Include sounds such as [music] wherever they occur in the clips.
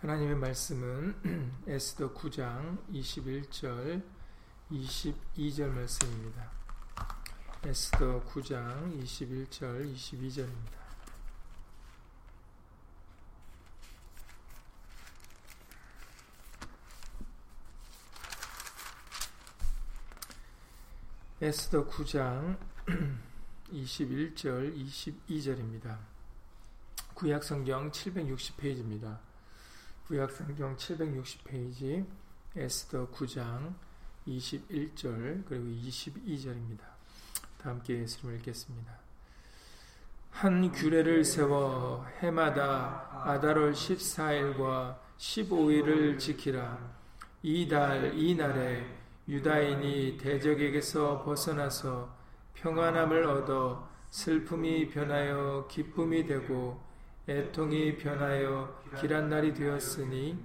하나님의 말씀은 [clears throat] 에스더 9장 21절 22절 말씀입니다. 에스더 9장 21절 22절입니다. 에스더 9장 21절 22절입니다. 구약성경 760페이지입니다. 구약성경 760페이지 에스더 9장 21절 그리고 22절입니다. 다 함께 예수를 읽겠습니다. 한 규례를 세워 해마다 아달월 14일과 15일을 지키라. 이 달 이날에 유다인이 대적에게서 벗어나서 평안함을 얻어 슬픔이 변하여 기쁨이 되고 애통이 변하여 길한 날이 되었으니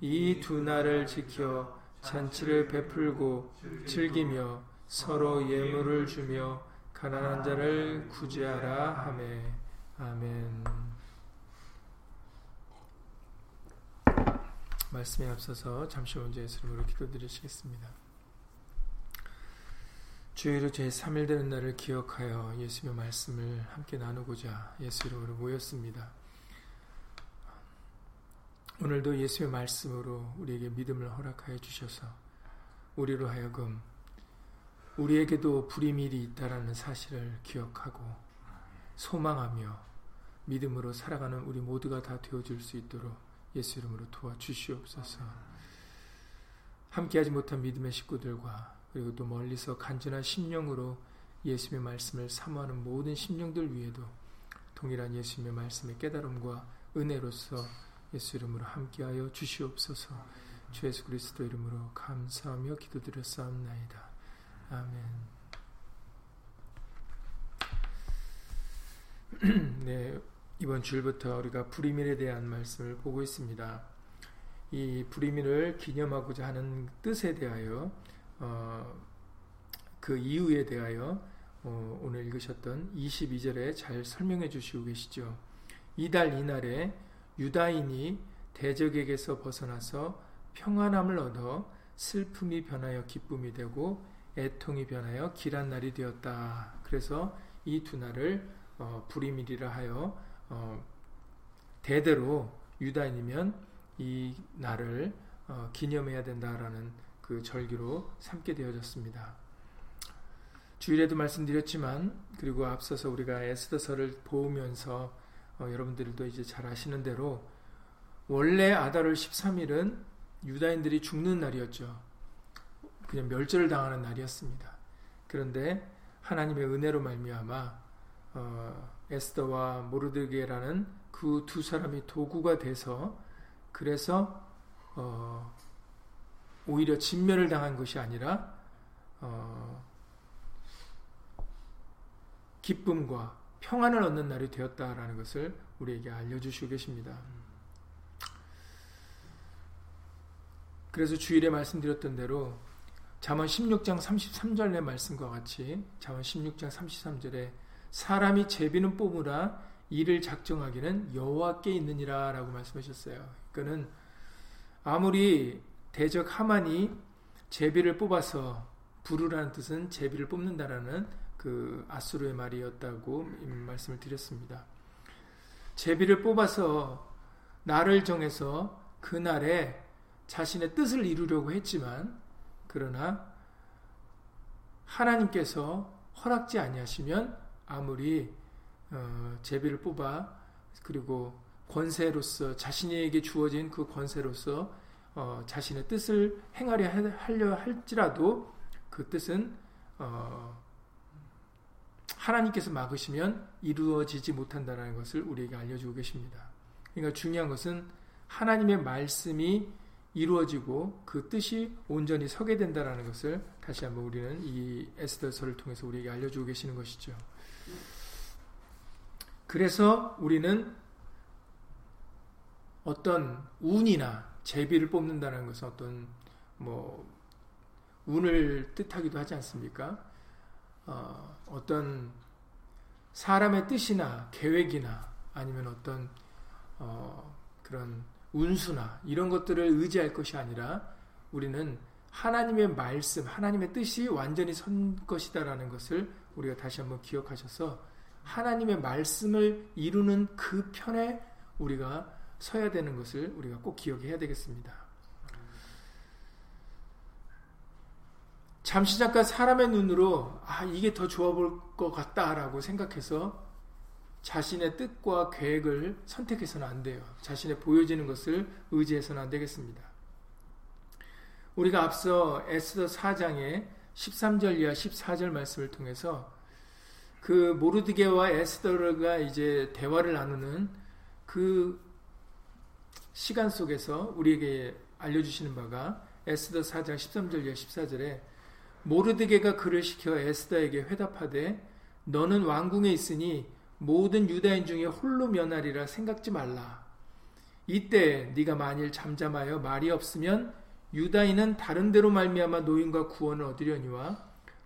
이 두 날을 지켜 잔치를 베풀고 즐기며 서로 예물을 주며 가난한 자를 구제하라 하매 아멘. 말씀에 앞서서 잠시 먼저 예수님으로 기도드리시겠습니다. 주일로 제3일 되는 날을 기억하여 예수님의 말씀을 함께 나누고자 예수 이름으로 모였습니다. 오늘도 예수의 말씀으로 우리에게 믿음을 허락하여 주셔서 우리로 하여금 우리에게도 불임일이 있다라는 사실을 기억하고 소망하며 믿음으로 살아가는 우리 모두가 다 되어줄 수 있도록 예수 이름으로 도와주시옵소서. 함께하지 못한 믿음의 식구들과 그리고 또 멀리서 간절한 심령으로 예수님의 말씀을 사모하는 모든 심령들 위에도 동일한 예수님의 말씀의 깨달음과 은혜로서 예수 이름으로 함께하여 주시옵소서. 주 예수 그리스도 이름으로 감사하며 기도드렸사옵나이다. 아멘. [clears throat] 네, 이번 주일부터 우리가 불임일에 대한 말씀을 보고 있습니다. 이 불임일을 기념하고자 하는 뜻에 대하여 어, 그 이유에 대하여 어, 오늘 읽으셨던 22절에 잘 설명해 주시고 계시죠. 이달 이날에 유다인이 대적에게서 벗어나서 평안함을 얻어 슬픔이 변하여 기쁨이 되고 애통이 변하여 길한 날이 되었다. 그래서 이 두 날을 어, 불임일이라 하여 어, 대대로 유다인이면 이 날을 어, 기념해야 된다라는 그 절기로 삼게 되어졌습니다. 주일에도 말씀드렸지만 그리고 앞서서 우리가 에스더서를 보면서 어, 여러분들도 이제 잘 아시는 대로 원래 아달월 13일은 유다인들이 죽는 날이었죠. 그냥 멸절을 당하는 날이었습니다. 그런데 하나님의 은혜로 말미암아 어, 에스더와 모르드게라는 그 두 사람이 도구가 돼서 그래서 어, 오히려 진멸을 당한 것이 아니라 어, 기쁨과 평안을 얻는 날이 되었다라는 것을 우리에게 알려주시고 계십니다. 그래서 주일에 말씀드렸던 대로 잠언 16장 33절의 말씀과 같이 잠언 16장 33절에 사람이 제비는 뽑으라 이를 작정하기는 여호와께 있느니라라고 말씀하셨어요. 그는 아무리 대적 하만이 제비를 뽑아서 부르라는 뜻은 제비를 뽑는다라는 그 아수르의 말이었다고 말씀을 드렸습니다. 제비를 뽑아서 날을 정해서 그 날에 자신의 뜻을 이루려고 했지만 그러나 하나님께서 허락지 아니하시면 아무리 어, 제비를 뽑아 그리고 권세로서 자신에게 주어진 그 권세로서 어, 자신의 뜻을 행하려 하려 할지라도 그 뜻은 어, 하나님께서 막으시면 이루어지지 못한다는 것을 우리에게 알려주고 계십니다. 그러니까 중요한 것은 하나님의 말씀이 이루어지고 그 뜻이 온전히 서게 된다는 것을 다시 한번 우리는 이 에스더서를 통해서 우리에게 알려주고 계시는 것이죠. 그래서 우리는 어떤 운이나 제비를 뽑는다는 것은 어떤 뭐 운을 뜻하기도 하지 않습니까? 어, 어떤 사람의 뜻이나 계획이나 아니면 어떤 어, 그런 운수나 이런 것들을 의지할 것이 아니라 우리는 하나님의 말씀, 하나님의 뜻이 완전히 선 것이다라는 것을 우리가 다시 한번 기억하셔서 하나님의 말씀을 이루는 그 편에 우리가 서야 되는 것을 우리가 꼭 기억해야 되겠습니다. 잠시 잠깐 사람의 눈으로 아 이게 더 좋아 볼 것 같다라고 생각해서 자신의 뜻과 계획을 선택해서는 안 돼요. 자신의 보여지는 것을 의지해서는 안 되겠습니다. 우리가 앞서 에스더 4장의 13절 이하 14절 말씀을 통해서 그 모르드게와 에스더가 이제 대화를 나누는 그 시간 속에서 우리에게 알려주시는 바가 에스더 4장 13절 이하 14절에 모르드게가 그를 시켜 에스더에게 회답하되 너는 왕궁에 있으니 모든 유다인 중에 홀로 면하리라 생각지 말라. 이때 네가 만일 잠잠하여 말이 없으면 유다인은 다른 데로 말미암아 노인과 구원을 얻으려니와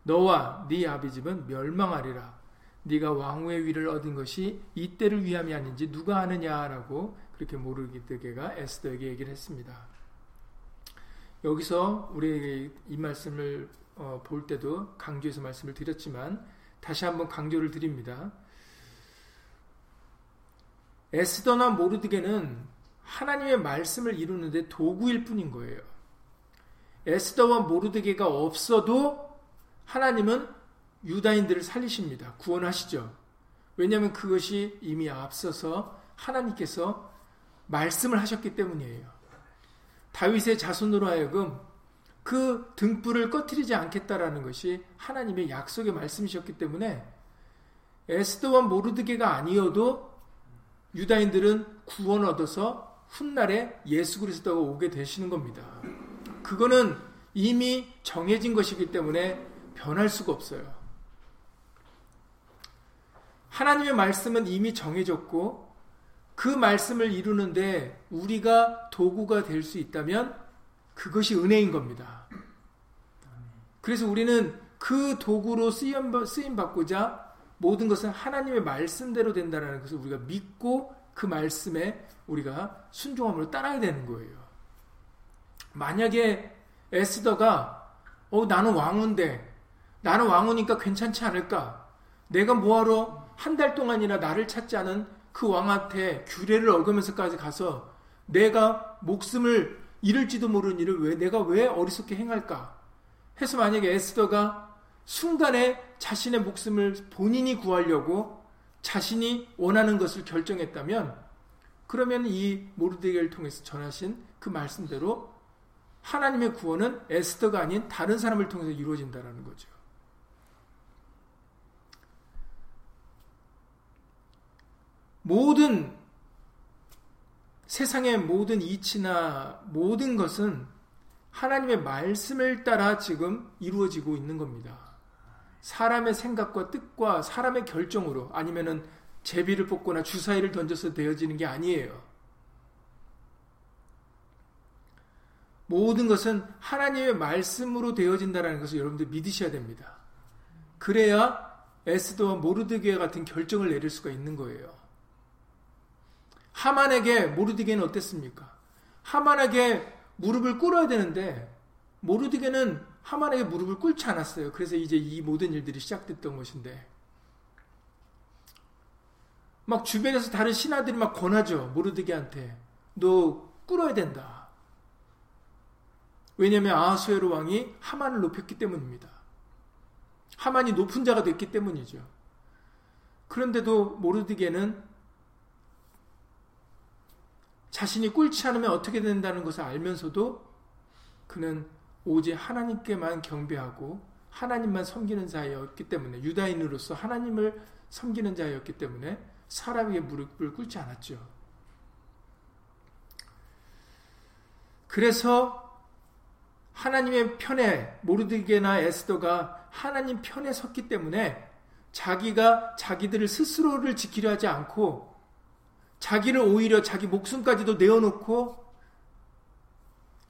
너와 네 아비 집은 멸망하리라. 네가 왕후의 위를 얻은 것이 이때를 위함이 아닌지 누가 아느냐라고 그렇게 모르기드게가 에스더에게 얘기를 했습니다. 여기서 우리에게 이 말씀을 어, 볼 때도 강조해서 말씀을 드렸지만 다시 한번 강조를 드립니다. 에스더나 모르드게는 하나님의 말씀을 이루는데 도구일 뿐인 거예요. 에스더와 모르드게가 없어도 하나님은 유다인들을 살리십니다. 구원하시죠. 왜냐하면 그것이 이미 앞서서 하나님께서 말씀을 하셨기 때문이에요. 다윗의 자손으로 하여금 그 등불을 꺼트리지 않겠다라는 것이 하나님의 약속의 말씀이셨기 때문에 에스더와 모르드게가 아니어도 유다인들은 구원 얻어서 훗날에 예수 그리스도가 오게 되시는 겁니다. 그거는 이미 정해진 것이기 때문에 변할 수가 없어요. 하나님의 말씀은 이미 정해졌고 그 말씀을 이루는데 우리가 도구가 될 수 있다면 그것이 은혜인 겁니다. 그래서 우리는 그 도구로 쓰임 받고자 모든 것은 하나님의 말씀대로 된다는 것을 우리가 믿고 그 말씀에 우리가 순종함으로 따라야 되는 거예요. 만약에 에스더가 어 나는 왕인데 나는 왕이니까 괜찮지 않을까? 내가 뭐하러 한 달 동안이나 나를 찾지 않은 그 왕한테 규례를 어기면서까지 가서 내가 목숨을 잃을지도 모르는 일을 왜 내가 왜 어리석게 행할까? 해서 만약에 에스더가 순간에 자신의 목숨을 본인이 구하려고 자신이 원하는 것을 결정했다면 그러면 이 모르드게를 통해서 전하신 그 말씀대로 하나님의 구원은 에스더가 아닌 다른 사람을 통해서 이루어진다는 거죠. 모든 세상의 모든 이치나 모든 것은 하나님의 말씀을 따라 지금 이루어지고 있는 겁니다. 사람의 생각과 뜻과 사람의 결정으로 아니면은 제비를 뽑거나 주사위를 던져서 되어지는 게 아니에요. 모든 것은 하나님의 말씀으로 되어진다는 것을 여러분들 믿으셔야 됩니다. 그래야 에스더와 모르드게 같은 결정을 내릴 수가 있는 거예요. 하만에게 모르드게는 어땠습니까? 하만에게 무릎을 꿇어야 되는데 모르드게는 하만에게 무릎을 꿇지 않았어요. 그래서 이제 이 모든 일들이 시작됐던 것인데 막 주변에서 다른 신하들이 막 권하죠. 모르드게한테 너 꿇어야 된다. 왜냐하면 아하수에로 왕이 하만을 높였기 때문입니다. 하만이 높은 자가 됐기 때문이죠. 그런데도 모르드게는 자신이 꿀치 않으면 어떻게 된다는 것을 알면서도 그는 오직 하나님께만 경배하고 하나님만 섬기는 자였기 때문에 유다인으로서 하나님을 섬기는 자였기 때문에 사람에게 무릎을 꿇지 않았죠. 그래서 하나님의 편에 모르드게나 에스더가 하나님 편에 섰기 때문에 자기가 자기들을 스스로를 지키려 하지 않고 자기를 오히려 자기 목숨까지도 내어놓고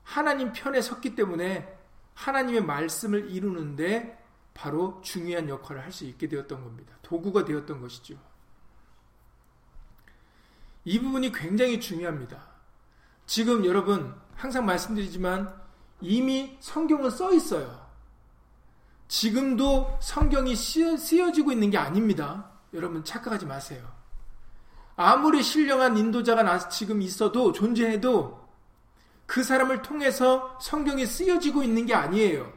하나님 편에 섰기 때문에 하나님의 말씀을 이루는데 바로 중요한 역할을 할 수 있게 되었던 겁니다. 도구가 되었던 것이죠. 이 부분이 굉장히 중요합니다. 지금 여러분 항상 말씀드리지만 이미 성경은 써 있어요. 지금도 성경이 쓰여지고 있는 게 아닙니다. 여러분 착각하지 마세요. 아무리 신령한 인도자가 지금 있어도 존재해도 그 사람을 통해서 성경이 쓰여지고 있는 게 아니에요.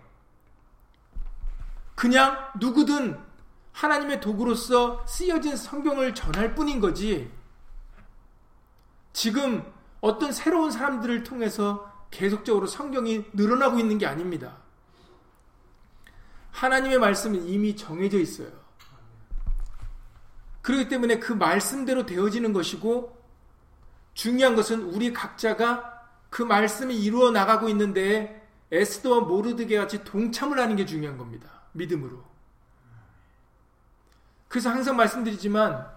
그냥 누구든 하나님의 도구로서 쓰여진 성경을 전할 뿐인 거지. 지금 어떤 새로운 사람들을 통해서 계속적으로 성경이 늘어나고 있는 게 아닙니다. 하나님의 말씀은 이미 정해져 있어요. 그렇기 때문에 그 말씀대로 되어지는 것이고 중요한 것은 우리 각자가 그 말씀이 이루어 나가고 있는데 에스더와 모르드게 같이 동참을 하는 게 중요한 겁니다. 믿음으로. 그래서 항상 말씀드리지만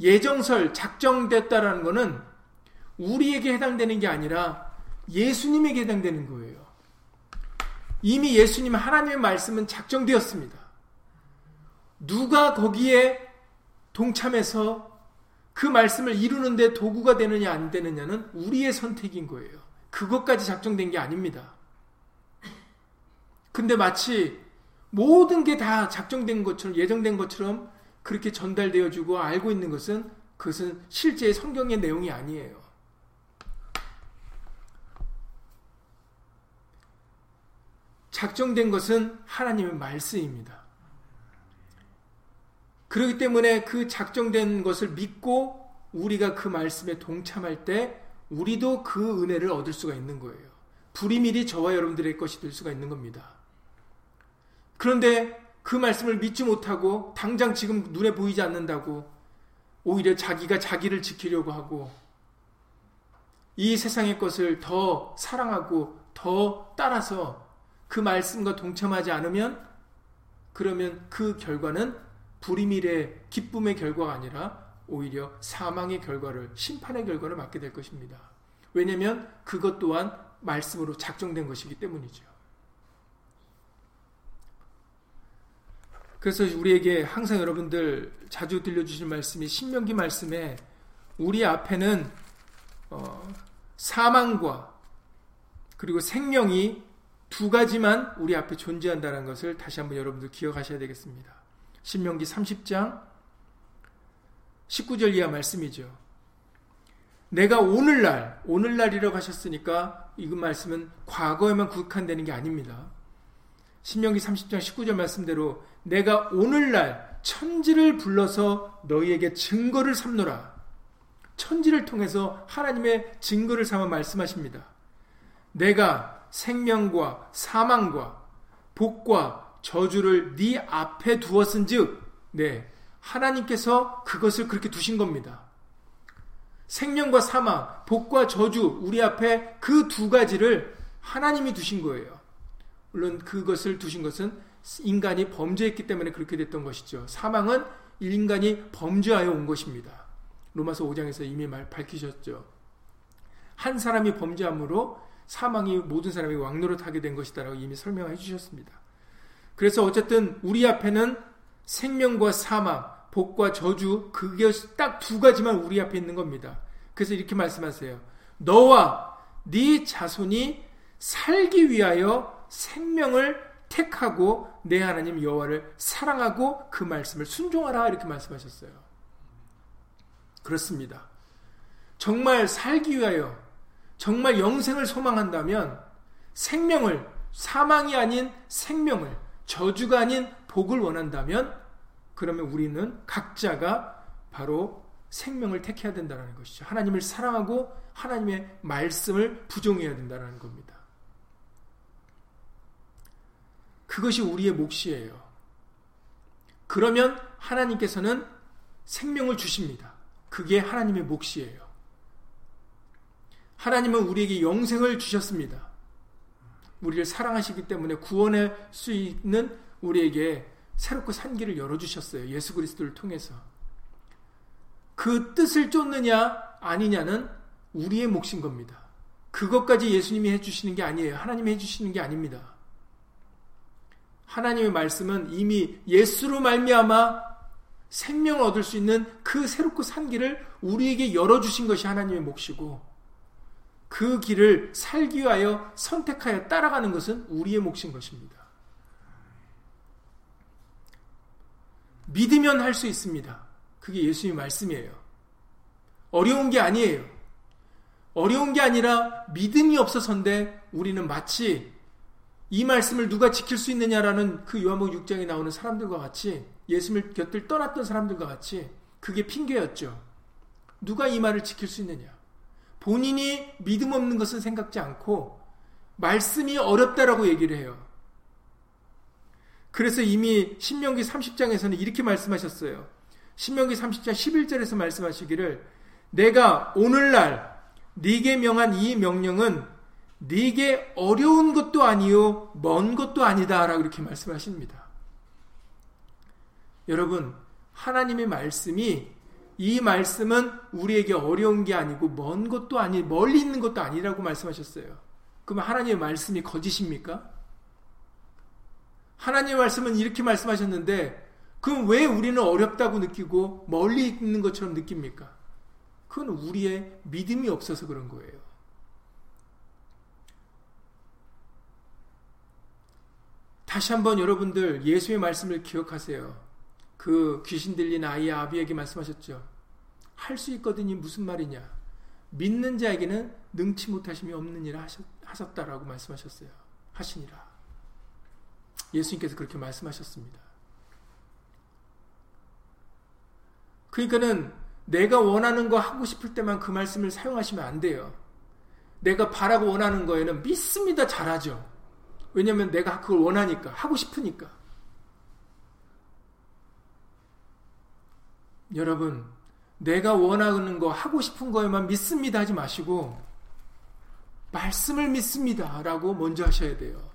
예정설 작정됐다라는 것은 우리에게 해당되는 게 아니라 예수님에게 해당되는 거예요. 이미 예수님 하나님의 말씀은 작정되었습니다. 누가 거기에 동참해서 그 말씀을 이루는데 도구가 되느냐 안 되느냐는 우리의 선택인 거예요. 그것까지 작정된 게 아닙니다. 근데 마치 모든 게 다 작정된 것처럼 예정된 것처럼 그렇게 전달되어지고 알고 있는 것은 그것은 실제 성경의 내용이 아니에요. 작정된 것은 하나님의 말씀입니다. 그렇기 때문에 그 작정된 것을 믿고 우리가 그 말씀에 동참할 때 우리도 그 은혜를 얻을 수가 있는 거예요. 불이밀이 저와 여러분들의 것이 될 수가 있는 겁니다. 그런데 그 말씀을 믿지 못하고 당장 지금 눈에 보이지 않는다고 오히려 자기가 자기를 지키려고 하고 이 세상의 것을 더 사랑하고 더 따라서 그 말씀과 동참하지 않으면 그러면 그 결과는 불임일의 기쁨의 결과가 아니라 오히려 사망의 결과를 심판의 결과를 맞게 될 것입니다. 왜냐하면 그것 또한 말씀으로 작정된 것이기 때문이죠. 그래서 우리에게 항상 여러분들 자주 들려주신 말씀이 신명기 말씀에 우리 앞에는 어, 사망과 그리고 생명이 두 가지만 우리 앞에 존재한다는 것을 다시 한번 여러분들 기억하셔야 되겠습니다. 신명기 30장 19절 이하 말씀이죠. 내가 오늘날, 오늘날이라고 하셨으니까 이 말씀은 과거에만 국한되는 게 아닙니다. 신명기 30장 19절 말씀대로 내가 오늘날 천지를 불러서 너희에게 증거를 삼노라. 천지를 통해서 하나님의 증거를 삼아 말씀하십니다. 내가 생명과 사망과 복과 저주를 네 앞에 두었은즉 네 하나님께서 그것을 그렇게 두신 겁니다. 생명과 사망, 복과 저주 우리 앞에 그 두 가지를 하나님이 두신 거예요. 물론 그것을 두신 것은 인간이 범죄했기 때문에 그렇게 됐던 것이죠. 사망은 인간이 범죄하여 온 것입니다. 로마서 5장에서 이미 말 밝히셨죠. 한 사람이 범죄함으로 사망이 모든 사람이 왕노릇하게 된 것이다라고 이미 설명해 주셨습니다. 그래서 어쨌든 우리 앞에는 생명과 사망, 복과 저주, 그게 딱 두 가지만 우리 앞에 있는 겁니다. 그래서 이렇게 말씀하세요. 너와 네 자손이 살기 위하여 생명을 택하고 내 하나님 여호와를 사랑하고 그 말씀을 순종하라 이렇게 말씀하셨어요. 그렇습니다. 정말 살기 위하여 정말 영생을 소망한다면 생명을 사망이 아닌 생명을 저주가 아닌 복을 원한다면 그러면 우리는 각자가 바로 생명을 택해야 된다는 것이죠. 하나님을 사랑하고 하나님의 말씀을 부종해야 된다는 겁니다. 그것이 우리의 몫이에요. 그러면 하나님께서는 생명을 주십니다. 그게 하나님의 몫이에요. 하나님은 우리에게 영생을 주셨습니다. 우리를 사랑하시기 때문에 구원할 수 있는 우리에게 새롭고 산 길을 열어주셨어요. 예수 그리스도를 통해서. 그 뜻을 쫓느냐 아니냐는 우리의 몫인 겁니다. 그것까지 예수님이 해주시는 게 아니에요. 하나님이 해주시는 게 아닙니다. 하나님의 말씀은 이미 예수로 말미암아 생명을 얻을 수 있는 그 새롭고 산 길을 우리에게 열어주신 것이 하나님의 몫이고 그 길을 살기 위하여 선택하여 따라가는 것은 우리의 몫인 것입니다. 믿으면 할 수 있습니다. 그게 예수님 말씀이에요. 어려운 게 아니에요. 어려운 게 아니라 믿음이 없어서인데 우리는 마치 이 말씀을 누가 지킬 수 있느냐라는 그 요한복음 6장에 나오는 사람들과 같이 예수님을 곁을 떠났던 사람들과 같이 그게 핑계였죠. 누가 이 말을 지킬 수 있느냐? 본인이 믿음 없는 것은 생각지 않고 말씀이 어렵다라고 얘기를 해요. 그래서 이미 신명기 30장에서는 이렇게 말씀하셨어요. 신명기 30장 11절에서 말씀하시기를 내가 오늘날 네게 명한 이 명령은 네게 어려운 것도 아니요 먼 것도 아니다라고 이렇게 말씀하십니다. 여러분 하나님의 말씀이 이 말씀은 우리에게 어려운 게 아니고 먼 것도 아니 멀리 있는 것도 아니라고 말씀하셨어요. 그러면 하나님의 말씀이 거짓입니까? 하나님의 말씀은 이렇게 말씀하셨는데 그럼 왜 우리는 어렵다고 느끼고 멀리 있는 것처럼 느낍니까? 그건 우리의 믿음이 없어서 그런 거예요. 다시 한번 여러분들 예수의 말씀을 기억하세요. 그 귀신 들린 아이 아비에게 말씀하셨죠. 할 수 있거든요. 무슨 말이냐. 믿는 자에게는 능치 못하심이 없느니라 하셨다라고 말씀하셨어요. 하시니라. 예수님께서 그렇게 말씀하셨습니다. 그러니까는 내가 원하는 거 하고 싶을 때만 그 말씀을 사용하시면 안 돼요. 내가 바라고 원하는 거에는 믿습니다. 잘하죠. 왜냐면 내가 그걸 원하니까, 하고 싶으니까. 여러분, 내가 원하는 거, 하고 싶은 거에만 믿습니다 하지 마시고, 말씀을 믿습니다. 라고 먼저 하셔야 돼요.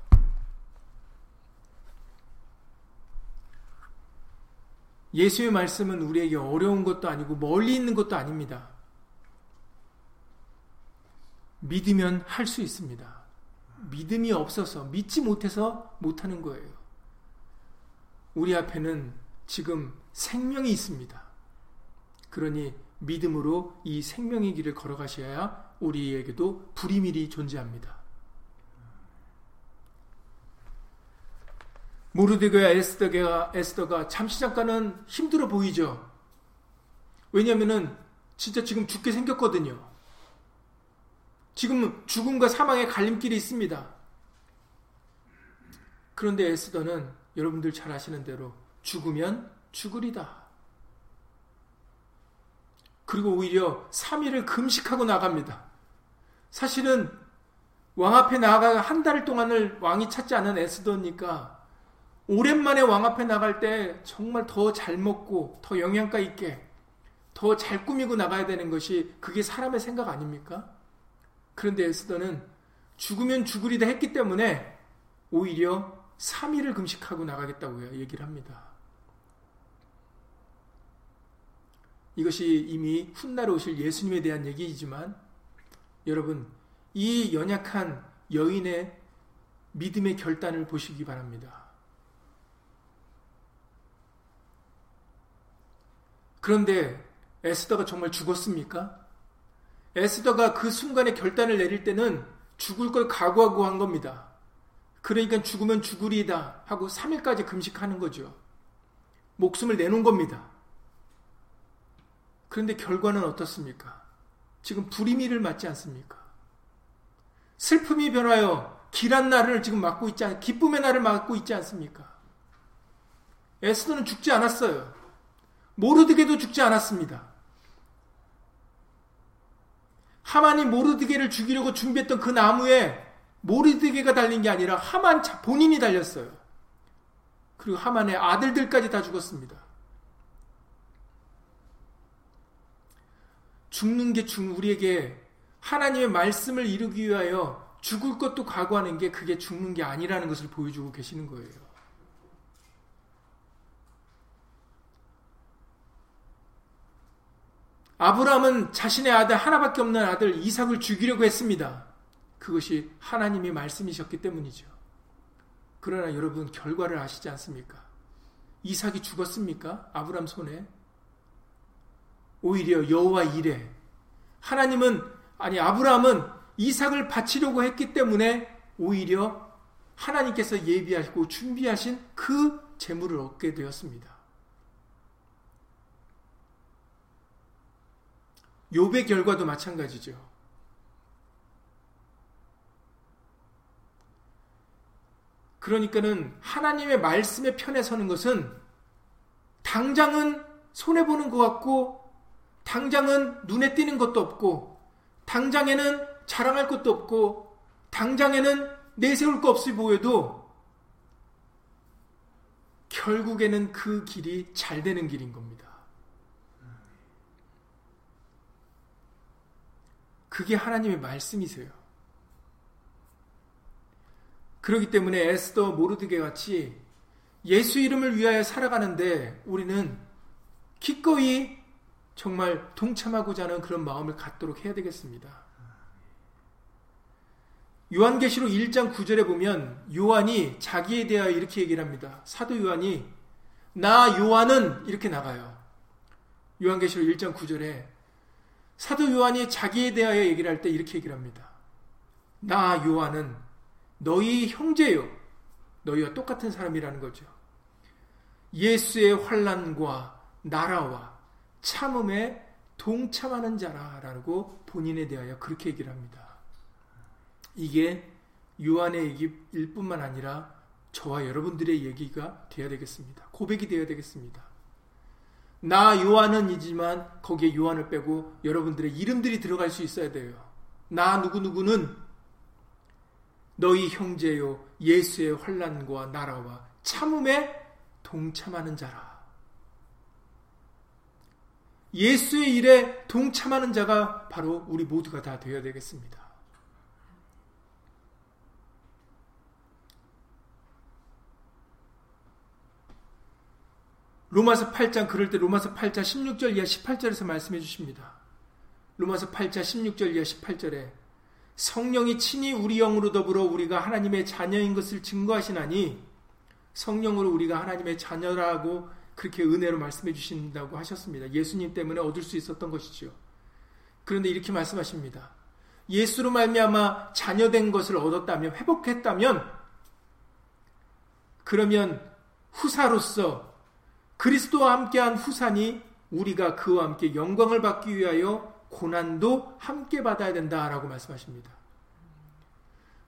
예수의 말씀은 우리에게 어려운 것도 아니고 멀리 있는 것도 아닙니다. 믿으면 할 수 있습니다. 믿음이 없어서, 믿지 못해서 못하는 거예요. 우리 앞에는 지금 생명이 있습니다. 그러니 믿음으로 이 생명의 길을 걸어가셔야 우리에게도 불이밀이 존재합니다. 모르드게와 에스더가, 에스더가 잠시 잠깐은 힘들어 보이죠. 왜냐면은 진짜 지금 죽게 생겼거든요. 지금 죽음과 사망의 갈림길이 있습니다. 그런데 에스더는 여러분들 잘 아시는 대로 죽으면 죽으리다. 그리고 오히려 3일을 금식하고 나갑니다. 사실은 왕 앞에 나아가 한 달 동안을 왕이 찾지 않은 에스더니까 오랜만에 왕 앞에 나갈 때 정말 더 잘 먹고 더 영양가 있게 더 잘 꾸미고 나가야 되는 것이 그게 사람의 생각 아닙니까? 그런데 에스더는 죽으면 죽으리다 했기 때문에 오히려 3일을 금식하고 나가겠다고 얘기를 합니다. 이것이 이미 훗날 오실 예수님에 대한 얘기이지만 여러분 이 연약한 여인의 믿음의 결단을 보시기 바랍니다. 그런데 에스더가 정말 죽었습니까? 에스더가 그 순간에 결단을 내릴 때는 죽을 걸 각오하고 한 겁니다. 그러니까 죽으면 죽으리다 하고 3일까지 금식하는 거죠. 목숨을 내놓은 겁니다. 그런데 결과는 어떻습니까? 지금 불의미를 맞지 않습니까? 슬픔이 변하여 길한 날을 지금 맞고 있지 않, 기쁨의 날을 맞고 있지 않습니까? 에스더는 죽지 않았어요. 모르드게도 죽지 않았습니다. 하만이 모르드게를 죽이려고 준비했던 그 나무에 모르드게가 달린 게 아니라 하만 본인이 달렸어요. 그리고 하만의 아들들까지 다 죽었습니다. 죽는 게 우리에게 하나님의 말씀을 이루기 위하여 죽을 것도 각오하는 게 그게 죽는 게 아니라는 것을 보여주고 계시는 거예요. 아브라함은 자신의 아들 하나밖에 없는 아들 이삭을 죽이려고 했습니다. 그것이 하나님의 말씀이셨기 때문이죠. 그러나 여러분 결과를 아시지 않습니까? 이삭이 죽었습니까? 아브라함 손에 오히려 여호와 이래 하나님은 아니 아브라함은 이삭을 바치려고 했기 때문에 오히려 하나님께서 예비하시고 준비하신 그 재물을 얻게 되었습니다. 욥의 결과도 마찬가지죠. 그러니까는 하나님의 말씀에 편에 서는 것은 당장은 손해 보는 것 같고, 당장은 눈에 띄는 것도 없고, 당장에는 자랑할 것도 없고, 당장에는 내세울 거 없이 보여도, 결국에는 그 길이 잘 되는 길인 겁니다. 그게 하나님의 말씀이세요. 그렇기 때문에 에스더 모르드게 같이 예수 이름을 위하여 살아가는데 우리는 기꺼이 정말 동참하고자 하는 그런 마음을 갖도록 해야 되겠습니다. 요한계시록 1장 9절에 보면 요한이 자기에 대하여 이렇게 얘기를 합니다. 사도 요한이 나 요한은 이렇게 나가요. 요한계시록 1장 9절에 사도 요한이 자기에 대하여 얘기를 할 때 이렇게 얘기를 합니다. 나 요한은 너희 형제요. 너희와 똑같은 사람이라는 거죠. 예수의 환란과 나라와 참음에 동참하는 자라라고 본인에 대하여 그렇게 얘기를 합니다. 이게 요한의 얘기일 뿐만 아니라 저와 여러분들의 얘기가 되어야 되겠습니다. 고백이 되어야 되겠습니다. 나 요한은 이지만 거기에 요한을 빼고 여러분들의 이름들이 들어갈 수 있어야 돼요. 나 누구누구는 너희 형제요 예수의 환란과 나라와 참음에 동참하는 자라. 예수의 일에 동참하는 자가 바로 우리 모두가 다 되어야 되겠습니다. 로마서 8장 그럴 때 로마서 8장 16절 이하 18절에서 말씀해 주십니다. 로마서 8장 16절 이하 18절에 성령이 친히 우리 영으로 더불어 우리가 하나님의 자녀인 것을 증거하시나니 성령으로 우리가 하나님의 자녀라고 그렇게 은혜로 말씀해 주신다고 하셨습니다. 예수님 때문에 얻을 수 있었던 것이죠. 그런데 이렇게 말씀하십니다. 예수로 말미암아 자녀된 것을 얻었다면 회복했다면 그러면 후사로서 그리스도와 함께한 후사니 우리가 그와 함께 영광을 받기 위하여 고난도 함께 받아야 된다라고 말씀하십니다.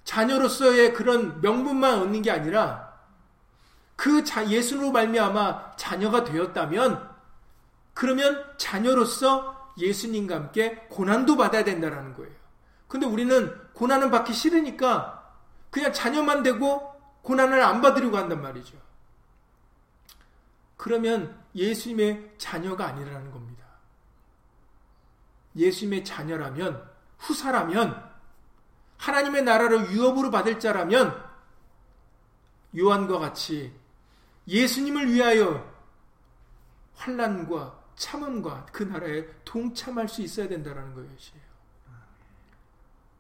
자녀로서의 그런 명분만 얻는 게 아니라 그 예수로 말미암아 자녀가 되었다면 그러면 자녀로서 예수님과 함께 고난도 받아야 된다라는 거예요. 근데 우리는 고난을 받기 싫으니까 그냥 자녀만 되고 고난을 안 받으려고 한단 말이죠. 그러면 예수님의 자녀가 아니라는 겁니다. 예수님의 자녀라면, 후사라면, 하나님의 나라를 유업으로 받을 자라면, 요한과 같이 예수님을 위하여 환란과 참음과 그 나라에 동참할 수 있어야 된다는 것이에요.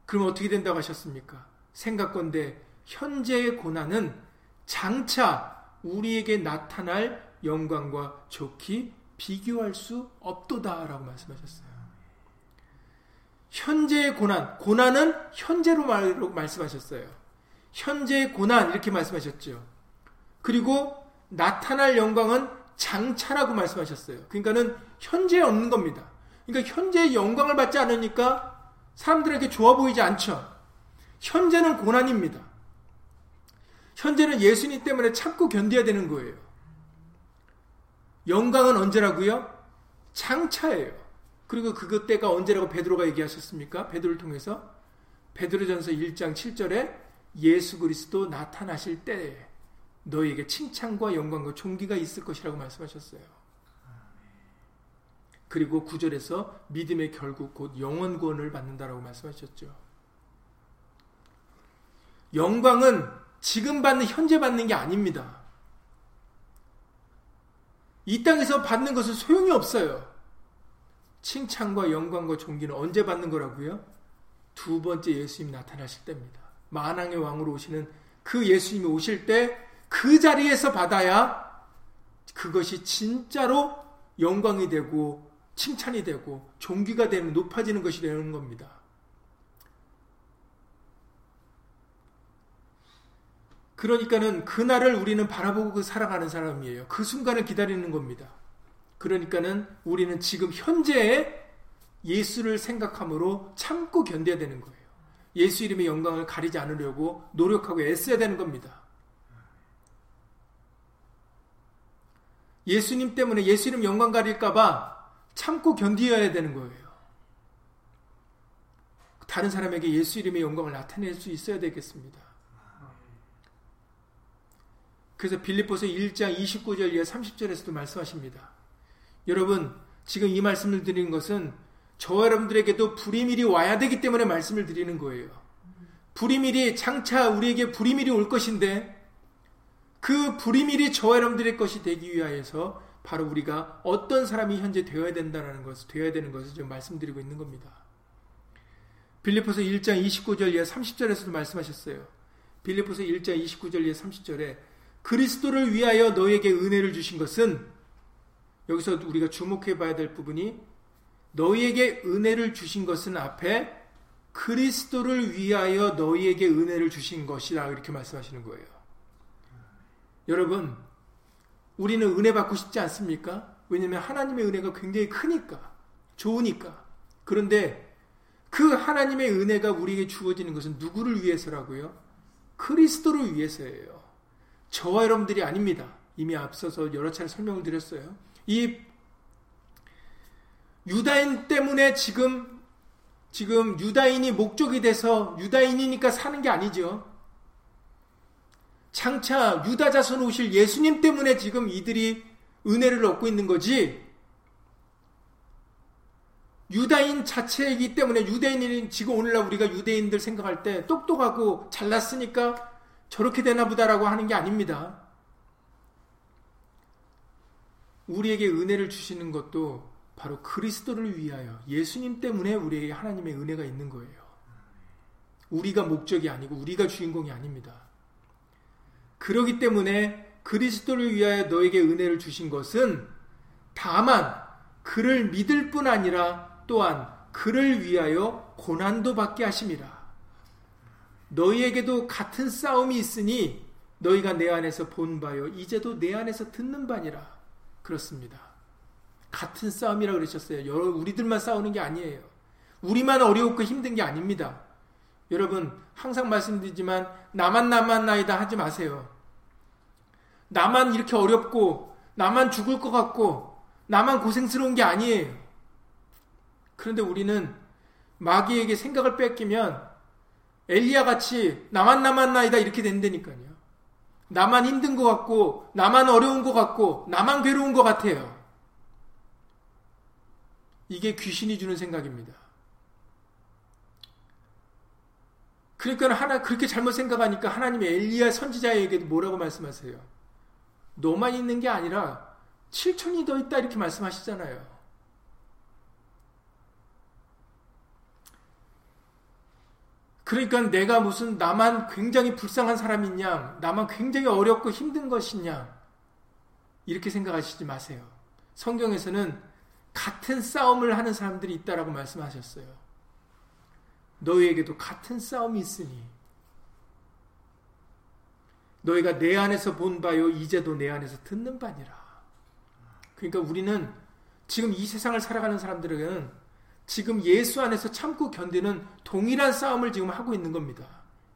그럼 어떻게 된다고 하셨습니까? 생각건데 현재의 고난은 장차 우리에게 나타날 영광과 좋기 비교할 수 없도다라고 말씀하셨어요. 현재의 고난, 고난은 현재로 말씀하셨어요. 현재의 고난 이렇게 말씀하셨죠. 그리고 나타날 영광은 장차라고 말씀하셨어요. 그러니까는 현재에 없는 겁니다. 그러니까 현재의 영광을 받지 않으니까 사람들에게 좋아 보이지 않죠. 현재는 고난입니다. 현재는 예수님 때문에 참고 견뎌야 되는 거예요. 영광은 언제라고요? 장차예요. 그리고 그것 때가 언제라고 베드로가 얘기하셨습니까? 베드로를 통해서 베드로전서 1장 7절에 예수 그리스도 나타나실 때에 너에게 칭찬과 영광과 존귀가 있을 것이라고 말씀하셨어요. 그리고 9절에서 믿음의 결국 곧 영원 구원을 받는다라고 말씀하셨죠. 영광은 지금 받는 현재 받는 게 아닙니다. 이 땅에서 받는 것은 소용이 없어요. 칭찬과 영광과 존귀는 언제 받는 거라고요? 두 번째 예수님 나타나실 때입니다. 만왕의 왕으로 오시는 그 예수님이 오실 때 그 자리에서 받아야 그것이 진짜로 영광이 되고 칭찬이 되고 종기가 되면 높아지는 것이 되는 겁니다. 그러니까는 그날을 우리는 바라보고 그 살아가는 사람이에요. 그 순간을 기다리는 겁니다. 그러니까는 우리는 지금 현재에 예수를 생각함으로 참고 견뎌야 되는 거예요. 예수 이름의 영광을 가리지 않으려고 노력하고 애써야 되는 겁니다. 예수님 때문에 예수 이름 영광 가릴까봐 참고 견디어야 되는 거예요. 다른 사람에게 예수 이름의 영광을 나타낼 수 있어야 되겠습니다. 그래서 빌립보서 1장 29절 이하 30절에서도 말씀하십니다. 여러분, 지금 이 말씀을 드리는 것은 저 여러분들에게도 불임일이 와야 되기 때문에 말씀을 드리는 거예요. 불임일이 장차 우리에게 불임일이 올 것인데 그 불임일이 저 여러분들의 것이 되기 위하여서 바로 우리가 어떤 사람이 현재 되어야 된다는 것을 되어야 되는 것을 지금 말씀드리고 있는 겁니다. 빌리포서 1장 29절 이하 30절에서도 말씀하셨어요. 빌리포서 1장 29절 이하 30절에 그리스도를 위하여 너에게 은혜를 주신 것은 여기서 우리가 주목해 봐야 될 부분이 너희에게 은혜를 주신 것은 앞에 그리스도를 위하여 너희에게 은혜를 주신 것이라 이렇게 말씀하시는 거예요. 여러분, 우리는 은혜 받고 싶지 않습니까? 왜냐하면 하나님의 은혜가 굉장히 크니까, 좋으니까. 그런데 그 하나님의 은혜가 우리에게 주어지는 것은 누구를 위해서라고요? 그리스도를 위해서예요. 저와 여러분들이 아닙니다. 이미 앞서서 여러 차례 설명을 드렸어요. 이 유다인 때문에 지금 지금 유다인이 목적이 돼서 유다인이니까 사는 게 아니죠. 장차 유다 자손 오실 예수님 때문에 지금 이들이 은혜를 얻고 있는 거지. 유다인 자체이기 때문에 유대인이 지금 오늘날 우리가 유대인들 생각할 때 똑똑하고 잘났으니까 저렇게 되나 보다라고 하는 게 아닙니다. 우리에게 은혜를 주시는 것도 바로 그리스도를 위하여 예수님 때문에 우리에게 하나님의 은혜가 있는 거예요. 우리가 목적이 아니고 우리가 주인공이 아닙니다. 그러기 때문에 그리스도를 위하여 너에게 은혜를 주신 것은 다만 그를 믿을 뿐 아니라 또한 그를 위하여 고난도 받게 하심이라. 너희에게도 같은 싸움이 있으니 너희가 내 안에서 본 바요 이제도 내 안에서 듣는 바니라. 그렇습니다. 같은 싸움이라 그러셨어요. 여러 우리들만 싸우는 게 아니에요. 우리만 어려웠고 힘든 게 아닙니다. 여러분 항상 말씀드리지만 나만 나만 나이다 하지 마세요. 나만 이렇게 어렵고 나만 죽을 것 같고 나만 고생스러운 게 아니에요. 그런데 우리는 마귀에게 생각을 뺏기면 엘리야 같이 나만 나만 나이다 이렇게 된다니까요. 나만 힘든 것 같고 나만 어려운 것 같고 나만 괴로운 것 같아요. 이게 귀신이 주는 생각입니다. 그러니까 하나 그렇게 잘못 생각하니까 하나님이 엘리야 선지자에게도 뭐라고 말씀하세요? 너만 있는 게 아니라 7천이 더 있다 이렇게 말씀하시잖아요. 그러니까 내가 무슨 나만 굉장히 불쌍한 사람이냐, 나만 굉장히 어렵고 힘든 것이냐, 이렇게 생각하시지 마세요. 성경에서는 같은 싸움을 하는 사람들이 있다라고 말씀하셨어요. 너희에게도 같은 싸움이 있으니 너희가 내 안에서 본 바요 이제도 내 안에서 듣는 바니라. 그러니까 우리는 지금 이 세상을 살아가는 사람들에게는 지금 예수 안에서 참고 견디는 동일한 싸움을 지금 하고 있는 겁니다.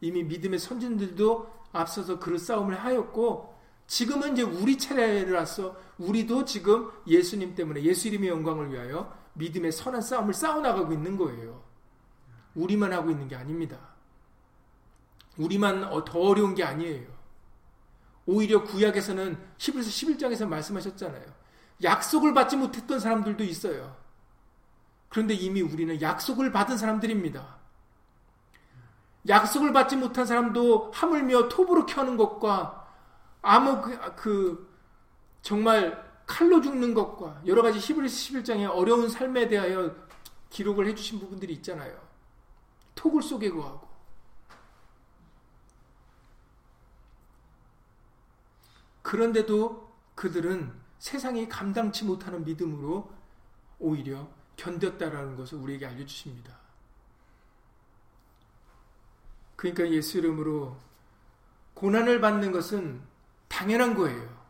이미 믿음의 선진들도 앞서서 그런 싸움을 하였고 지금은 이제 우리 차례라서 우리도 지금 예수님 때문에 예수 이름의 영광을 위하여 믿음의 선한 싸움을 싸워 나가고 있는 거예요. 우리만 하고 있는 게 아닙니다. 우리만 어, 더 어려운 게 아니에요. 오히려 구약에서는 11서 11장에서 말씀하셨잖아요. 약속을 받지 못했던 사람들도 있어요. 그런데 이미 우리는 약속을 받은 사람들입니다. 약속을 받지 못한 사람도 하물며 톱으로 켜는 것과 아무 그, 그 정말 칼로 죽는 것과 여러 가지 히브리스 11장의 어려운 삶에 대하여 기록을 해주신 부분들이 있잖아요. 톡을 쏘개고 하고. 그런데도 그들은 세상이 감당치 못하는 믿음으로 오히려 견뎠다라는 것을 우리에게 알려주십니다. 그러니까 예수 이름으로 고난을 받는 것은 당연한 거예요.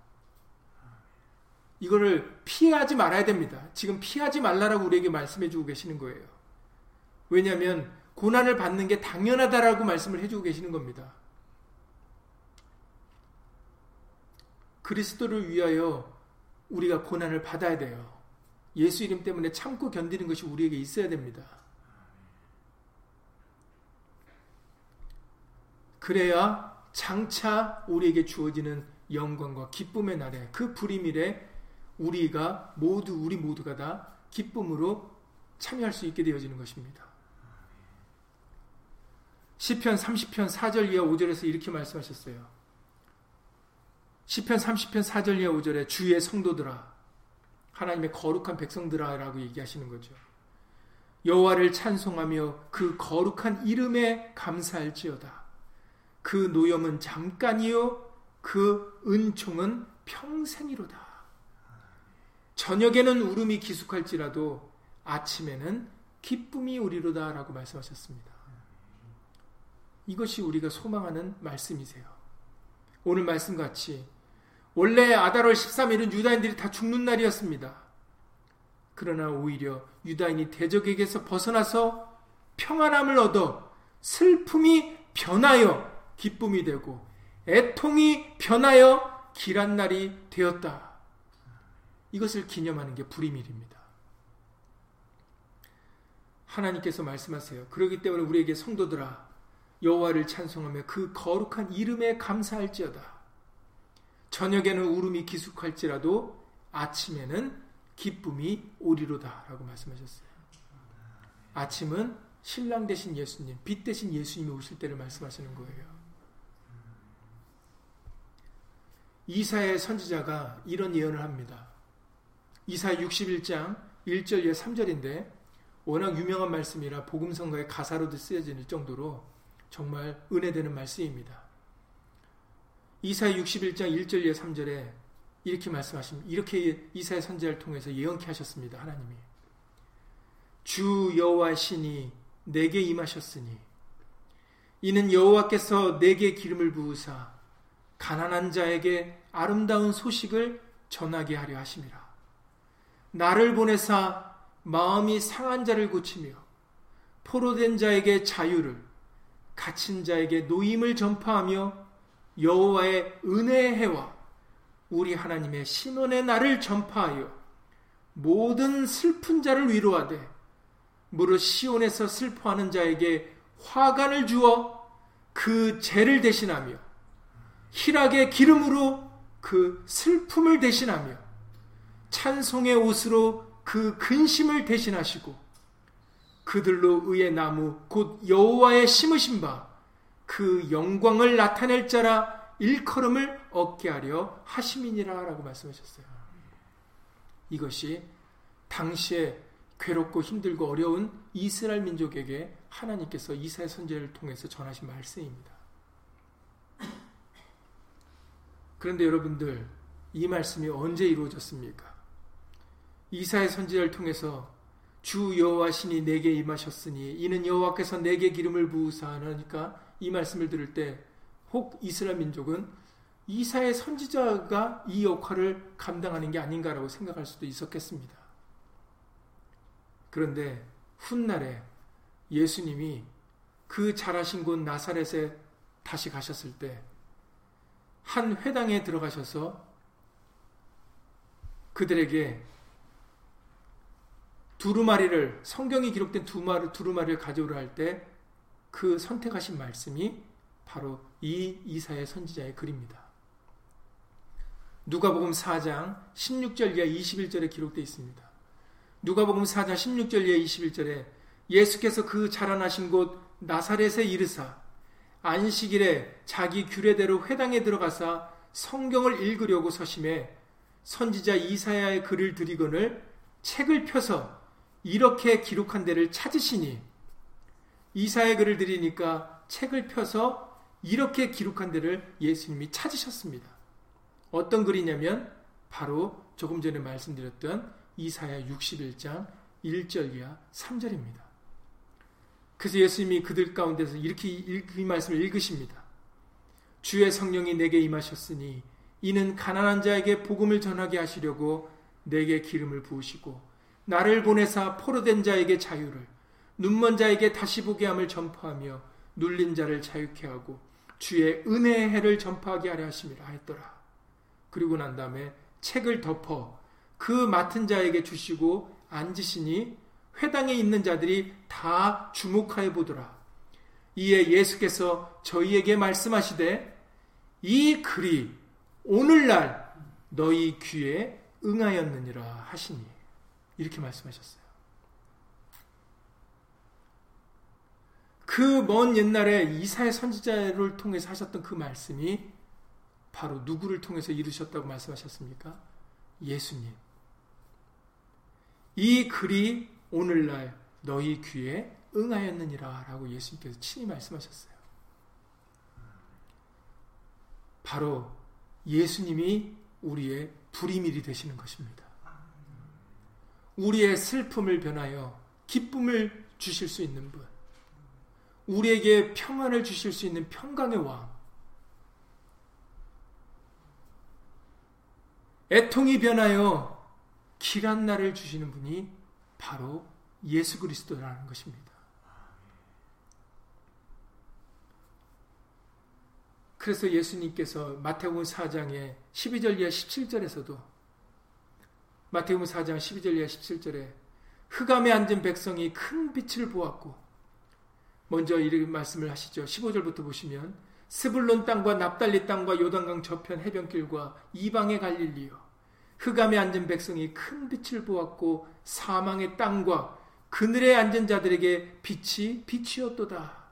이거를 피하지 말아야 됩니다. 지금 피하지 말라라고 우리에게 말씀해 주고 계시는 거예요. 왜냐하면 고난을 받는 게 당연하다라고 말씀을 해주고 계시는 겁니다. 그리스도를 위하여 우리가 고난을 받아야 돼요. 예수 이름 때문에 참고 견디는 것이 우리에게 있어야 됩니다. 그래야 장차 우리에게 주어지는 영광과 기쁨의 날에 그 불임일에 우리가 모두 우리 모두가 다 기쁨으로 참여할 수 있게 되어지는 것입니다. 시편 30편 4절 이하 5절에서 이렇게 말씀하셨어요. 시편 30편 4절 이하 5절에 주의 성도들아 하나님의 거룩한 백성들아라고 얘기하시는 거죠. 여호와를 찬송하며 그 거룩한 이름에 감사할지어다. 그 노염은 잠깐이요 그 은총은 평생이로다. 저녁에는 울음이 기숙할지라도 아침에는 기쁨이 오리로다라고 말씀하셨습니다. 이것이 우리가 소망하는 말씀이세요. 오늘 말씀 같이 원래 아달월 13일은 유다인들이 다 죽는 날이었습니다. 그러나 오히려 유다인이 대적에게서 벗어나서 평안함을 얻어 슬픔이 변하여 기쁨이 되고 애통이 변하여 길한 날이 되었다. 이것을 기념하는 게 불임일입니다. 하나님께서 말씀하세요. 그러기 때문에 우리에게 성도들아 여호와를 찬송하며 그 거룩한 이름에 감사할지어다. 저녁에는 울음이 기숙할지라도 아침에는 기쁨이 오리로다라고 말씀하셨어요. 아침은 신랑 대신 예수님, 빛 대신 예수님이 오실 때를 말씀하시는 거예요. 이사의 선지자가 이런 예언을 합니다. 이사 61장 1절 예 3절인데 워낙 유명한 말씀이라 복음성가의 가사로도 쓰여질 정도로 정말 은혜되는 말씀입니다. 이사 61장 1절 예 3절에 이렇게 말씀하십니다. 이렇게 이사의 선지자를 통해서 예언케 하셨습니다. 하나님이 주 여호와 신이 내게 임하셨으니 이는 여호와께서 내게 기름을 부으사 가난한 자에게 아름다운 소식을 전하게 하려 하심이라. 나를 보내사 마음이 상한 자를 고치며 포로된 자에게 자유를 갇힌 자에게 노임을 전파하며 여호와의 은혜의 해와 우리 하나님의 신원의 날을 전파하여 모든 슬픈 자를 위로하되 무릇 시온에서 슬퍼하는 자에게 화관을 주어 그 죄를 대신하며 희락의 기름으로 그 슬픔을 대신하며 찬송의 옷으로 그 근심을 대신하시고 그들로 의의 나무 곧 여호와의 심으신 바 그 영광을 나타낼 자라 일컬음을 얻게 하려 하심이니라라고 말씀하셨어요. 이것이 당시에 괴롭고 힘들고 어려운 이스라엘 민족에게 하나님께서 이사의 선제를 통해서 전하신 말씀입니다. 그런데 여러분들 이 말씀이 언제 이루어졌습니까? 이사의 선지자를 통해서 주 여호와 신이 내게 임하셨으니 이는 여호와께서 내게 기름을 부으사 하니까 이 말씀을 들을 때 혹 이스라엘 민족은 이사의 선지자가 이 역할을 감당하는 게 아닌가라고 생각할 수도 있었겠습니다. 그런데 훗날에 예수님이 그 잘하신 곳 나사렛에 다시 가셨을 때 한 회당에 들어가셔서 그들에게 두루마리를 성경이 기록된 두마리, 두루마리를 가져오라 할때 그 선택하신 말씀이 바로 이 이사의 선지자의 글입니다. 누가복음 4장 16절 이하 21절에 기록되어 있습니다. 누가복음 4장 16절 이하 21절에 예수께서 그 자라나신 곳 나사렛에 이르사 안식일에 자기 규례대로 회당에 들어가사 성경을 읽으려고 서심해 선지자 이사야의 글을 드리거늘 책을 펴서 이렇게 기록한 데를 찾으시니 이사의 글을 드리니까 책을 펴서 이렇게 기록한 데를 예수님이 찾으셨습니다. 어떤 글이냐면 바로 조금 전에 말씀드렸던 이사야 61장 1절 이하 3절입니다. 그래서 예수님이 그들 가운데서 이렇게 이 말씀을 읽으십니다. 주의 성령이 내게 임하셨으니 이는 가난한 자에게 복음을 전하게 하시려고 내게 기름을 부으시고 나를 보내사 포로된 자에게 자유를 눈먼 자에게 다시 보게 함을 전파하며 눌린 자를 자유케 하고 주의 은혜의 해를 전파하게 하려 하심이라 했더라. 그리고 난 다음에 책을 덮어 그 맡은 자에게 주시고 앉으시니 회당에 있는 자들이 다 주목하여 보더라. 이에 예수께서 저희에게 말씀하시되 이 글이 오늘날 너희 귀에 응하였느니라 하시니 이렇게 말씀하셨어요. 그 먼 옛날에 이사의 선지자를 통해서 하셨던 그 말씀이 바로 누구를 통해서 이루셨다고 말씀하셨습니까? 예수님. 이 글이 오늘날 너희 귀에 응하였느니라 라고 예수님께서 친히 말씀하셨어요. 바로 예수님이 우리의 불이밀이 되시는 것입니다. 우리의 슬픔을 변하여 기쁨을 주실 수 있는 분. 우리에게 평안을 주실 수 있는 평강의 왕. 애통이 변하여 길한 날을 주시는 분이 바로 예수 그리스도라는 것입니다. 그래서 예수님께서 마태복음 4장의 12절 이하 17절에서도 마태복음 4장 12절 이하 17절에 흑암에 앉은 백성이 큰 빛을 보았고 먼저 이렇게 말씀을 하시죠. 15절부터 보시면 스불론 땅과 납달리 땅과 요단강 저편 해변길과 이방의 갈릴리요 흑암에 앉은 백성이 큰 빛을 보았고 사망의 땅과 그늘에 앉은 자들에게 빛이 빛이었도다.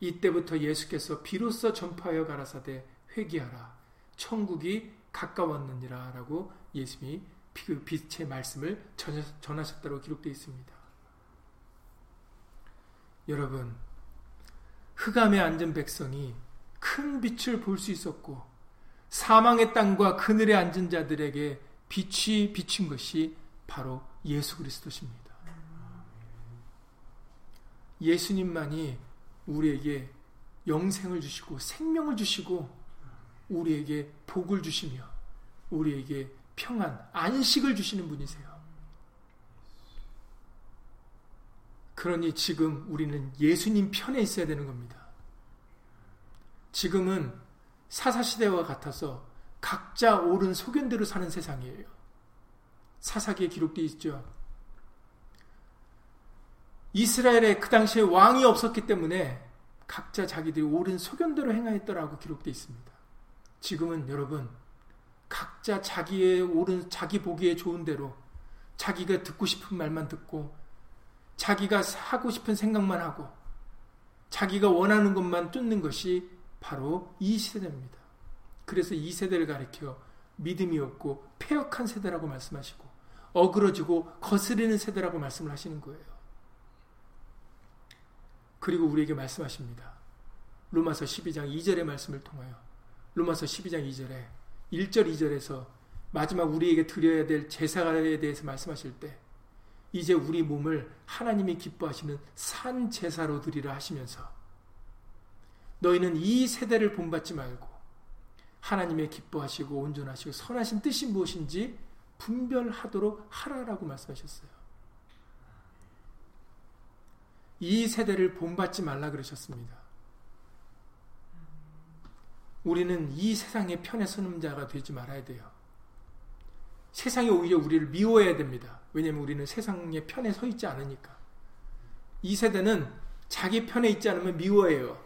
이때부터 예수께서 비로소 전파하여 가라사대 회개하라. 천국이 가까웠느니라 라고 예수님이 그 빛의 말씀을 전하셨다고 기록되어 있습니다. 여러분, 흑암에 앉은 백성이 큰 빛을 볼 수 있었고 사망의 땅과 그늘에 앉은 자들에게 빛이 비친 것이 바로 예수 그리스도십니다. 예수님만이 우리에게 영생을 주시고 생명을 주시고 우리에게 복을 주시며 우리에게 평안, 안식을 주시는 분이세요. 그러니 지금 우리는 예수님 편에 있어야 되는 겁니다. 지금은 사사시대와 같아서 각자 옳은 소견대로 사는 세상이에요. 사사기에 기록되어 있죠. 이스라엘에 그 당시에 왕이 없었기 때문에 각자 자기들이 옳은 소견대로 행하였더라고 기록되어 있습니다. 지금은 여러분 각자 자기의 옳은 자기 보기에 좋은 대로 자기가 듣고 싶은 말만 듣고 자기가 하고 싶은 생각만 하고 자기가 원하는 것만 쫓는 것이 바로 이 세대입니다. 그래서 이 세대를 가리켜 믿음이 없고 폐역한 세대라고 말씀하시고 어그러지고 거스르는 세대라고 말씀을 하시는 거예요. 그리고 우리에게 말씀하십니다. 로마서 12장 2절의 말씀을 통하여 로마서 12장 2절에 1절 2절에서 마지막 우리에게 드려야 될 제사에 대해서 말씀하실 때 이제 우리 몸을 하나님이 기뻐하시는 산 제사로 드리라 하시면서 너희는 이 세대를 본받지 말고 하나님의 기뻐하시고 온전하시고 선하신 뜻이 무엇인지 분별하도록 하라라고 말씀하셨어요. 이 세대를 본받지 말라 그러셨습니다. 우리는 이 세상의 편에 서는 자가 되지 말아야 돼요. 세상이 오히려 우리를 미워해야 됩니다. 왜냐하면 우리는 세상의 편에 서 있지 않으니까. 이 세대는 자기 편에 있지 않으면 미워해요.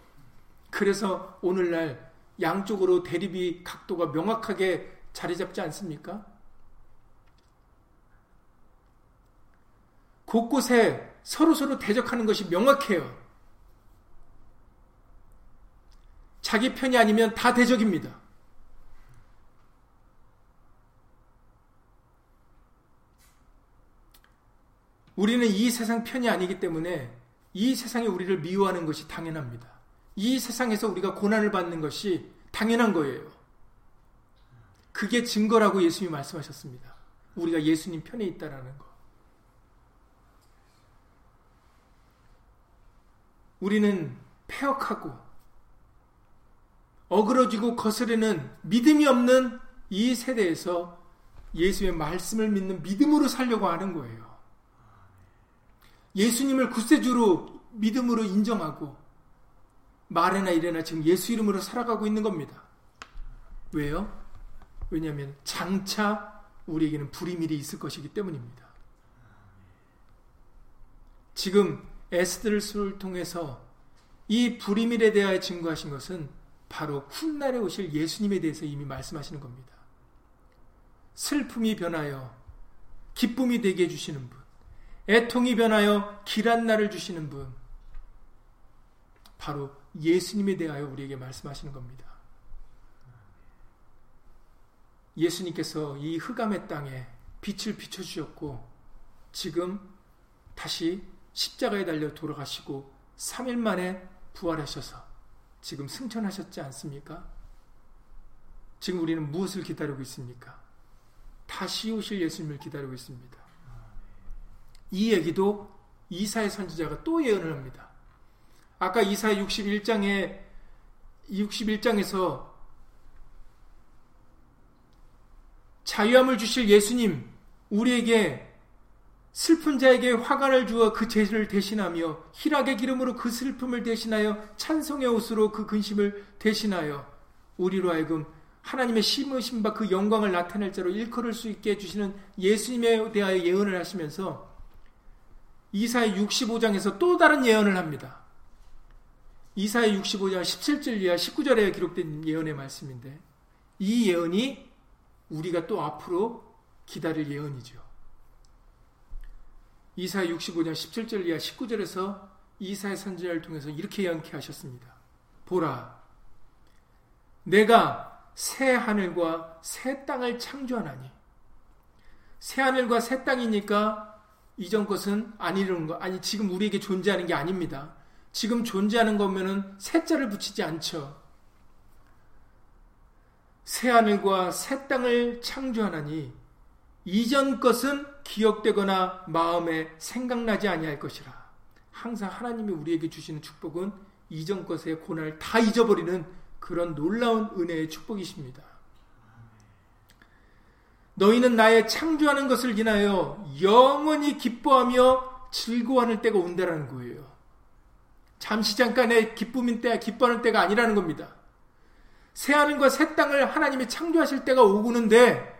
그래서 오늘날 양쪽으로 대립이 각도가 명확하게 자리 잡지 않습니까? 곳곳에 서로서로 대적하는 것이 명확해요. 자기 편이 아니면 다 대적입니다. 우리는 이 세상 편이 아니기 때문에 이 세상이 우리를 미워하는 것이 당연합니다. 이 세상에서 우리가 고난을 받는 것이 당연한 거예요. 그게 증거라고 예수님이 말씀하셨습니다. 우리가 예수님 편에 있다라는 거. 우리는 폐역하고 어그러지고 거스르는 믿음이 없는 이 세대에서 예수의 말씀을 믿는 믿음으로 살려고 하는 거예요. 예수님을 구세주로 믿음으로 인정하고 말에나 이래나 지금 예수 이름으로 살아가고 있는 겁니다. 왜요? 왜냐하면 장차 우리에게는 불이밀이 있을 것이기 때문입니다. 지금 에스드를 통해서 이 불이밀에 대하여 증거하신 것은 바로 훗날에 오실 예수님에 대해서 이미 말씀하시는 겁니다. 슬픔이 변하여 기쁨이 되게 해주시는 분, 애통이 변하여 길한 날을 주시는 분, 바로 예수님에 대하여 우리에게 말씀하시는 겁니다. 예수님께서 이 흑암의 땅에 빛을 비춰주셨고, 지금 다시 십자가에 달려 돌아가시고, 3일 만에 부활하셔서 지금 승천하셨지 않습니까? 지금 우리는 무엇을 기다리고 있습니까? 다시 오실 예수님을 기다리고 있습니다. 이 얘기도 이사의 선지자가 또 예언을 합니다. 아까 이사 61장에 61장에서 자유함을 주실 예수님 우리에게 슬픈 자에게 화관을 주어 그 죄를 대신하며 희락의 기름으로 그 슬픔을 대신하여 찬송의 옷으로 그 근심을 대신하여 우리로 하여금 하나님의 심으신 바 그 영광을 나타낼 자로 일컬을 수 있게 해주시는 예수님에 대하여 예언을 하시면서 이사의 65장에서 또 다른 예언을 합니다. 이사의 65장 17절 이하 19절에 기록된 예언의 말씀인데 이 예언이 우리가 또 앞으로 기다릴 예언이죠. 이사 65장 17절 이하 19절에서 이사의 선지자를 통해서 이렇게 예언케 하셨습니다. 보라, 내가 새 하늘과 새 땅을 창조하나니 새 하늘과 새 땅이니까 이전 것은 아니는 거 아니 지금 우리에게 존재하는 게 아닙니다. 지금 존재하는 거면은 새자를 붙이지 않죠. 새 하늘과 새 땅을 창조하나니 이전 것은 기억되거나 마음에 생각나지 아니할 것이라. 항상 하나님이 우리에게 주시는 축복은 이전 것의 고난을 다 잊어버리는 그런 놀라운 은혜의 축복이십니다. 너희는 나의 창조하는 것을 인하여 영원히 기뻐하며 즐거워하는 때가 온다라는 거예요. 잠시 잠깐의 기쁨인 때, 기뻐하는 때가 아니라는 겁니다. 새 하늘과 새 땅을 하나님이 창조하실 때가 오고는데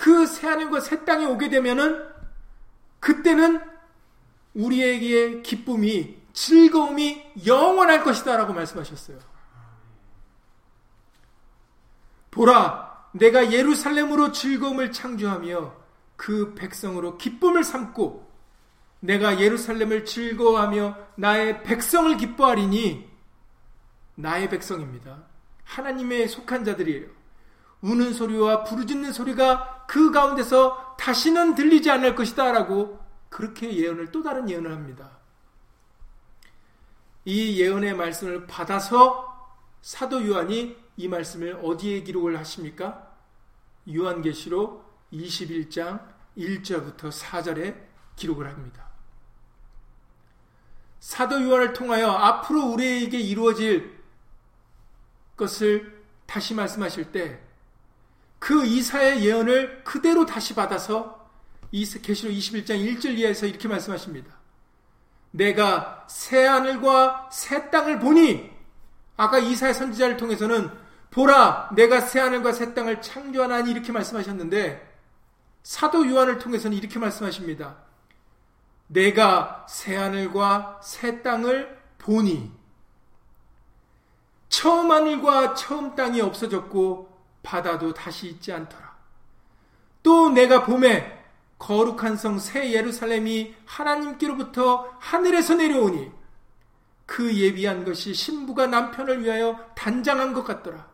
그 새 하늘과 새 땅에 오게 되면은 그때는 우리에게 기쁨이 즐거움이 영원할 것이다라고 말씀하셨어요. 보라, 내가 예루살렘으로 즐거움을 창조하며 그 백성으로 기쁨을 삼고 내가 예루살렘을 즐거워하며 나의 백성을 기뻐하리니 나의 백성입니다. 하나님의 속한 자들이에요. 우는 소리와 부르짖는 소리가 그 가운데서 다시는 들리지 않을 것이다 라고 그렇게 예언을 또 다른 예언을 합니다. 이 예언의 말씀을 받아서 사도 요한이 이 말씀을 어디에 기록을 하십니까? 요한계시록 21장 1절부터 4절에 기록을 합니다. 사도 요한을 통하여 앞으로 우리에게 이루어질 것을 다시 말씀하실 때 그 이사의 예언을 그대로 다시 받아서 계시록 21장 1절 이하에서 이렇게 말씀하십니다. 내가 새 하늘과 새 땅을 보니 아까 이사의 선지자를 통해서는 보라 내가 새 하늘과 새 땅을 창조하나니 이렇게 말씀하셨는데 사도 요한을 통해서는 이렇게 말씀하십니다. 내가 새 하늘과 새 땅을 보니 처음 하늘과 처음 땅이 없어졌고 바다도 다시 있지 않더라. 또 내가 봄에 거룩한 성 새 예루살렘이 하나님께로부터 하늘에서 내려오니 그 예비한 것이 신부가 남편을 위하여 단장한 것 같더라.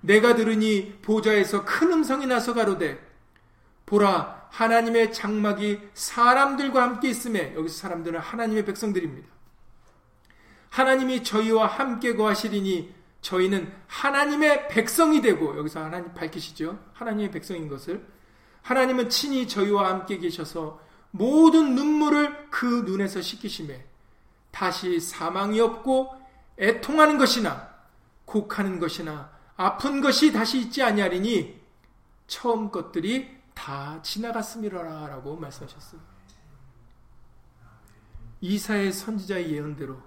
내가 들으니 보좌에서 큰 음성이 나서 가로되 보라 하나님의 장막이 사람들과 함께 있음에 여기서 사람들은 하나님의 백성들입니다. 하나님이 저희와 함께 거하시리니 저희는 하나님의 백성이 되고 여기서 하나님 밝히시죠. 하나님의 백성인 것을 하나님은 친히 저희와 함께 계셔서 모든 눈물을 그 눈에서 씻기심에 다시 사망이 없고 애통하는 것이나 곡하는 것이나 아픈 것이 다시 있지 아니하리니 처음 것들이 다 지나갔음이라라고 말씀하셨어요. 이사의 선지자의 예언대로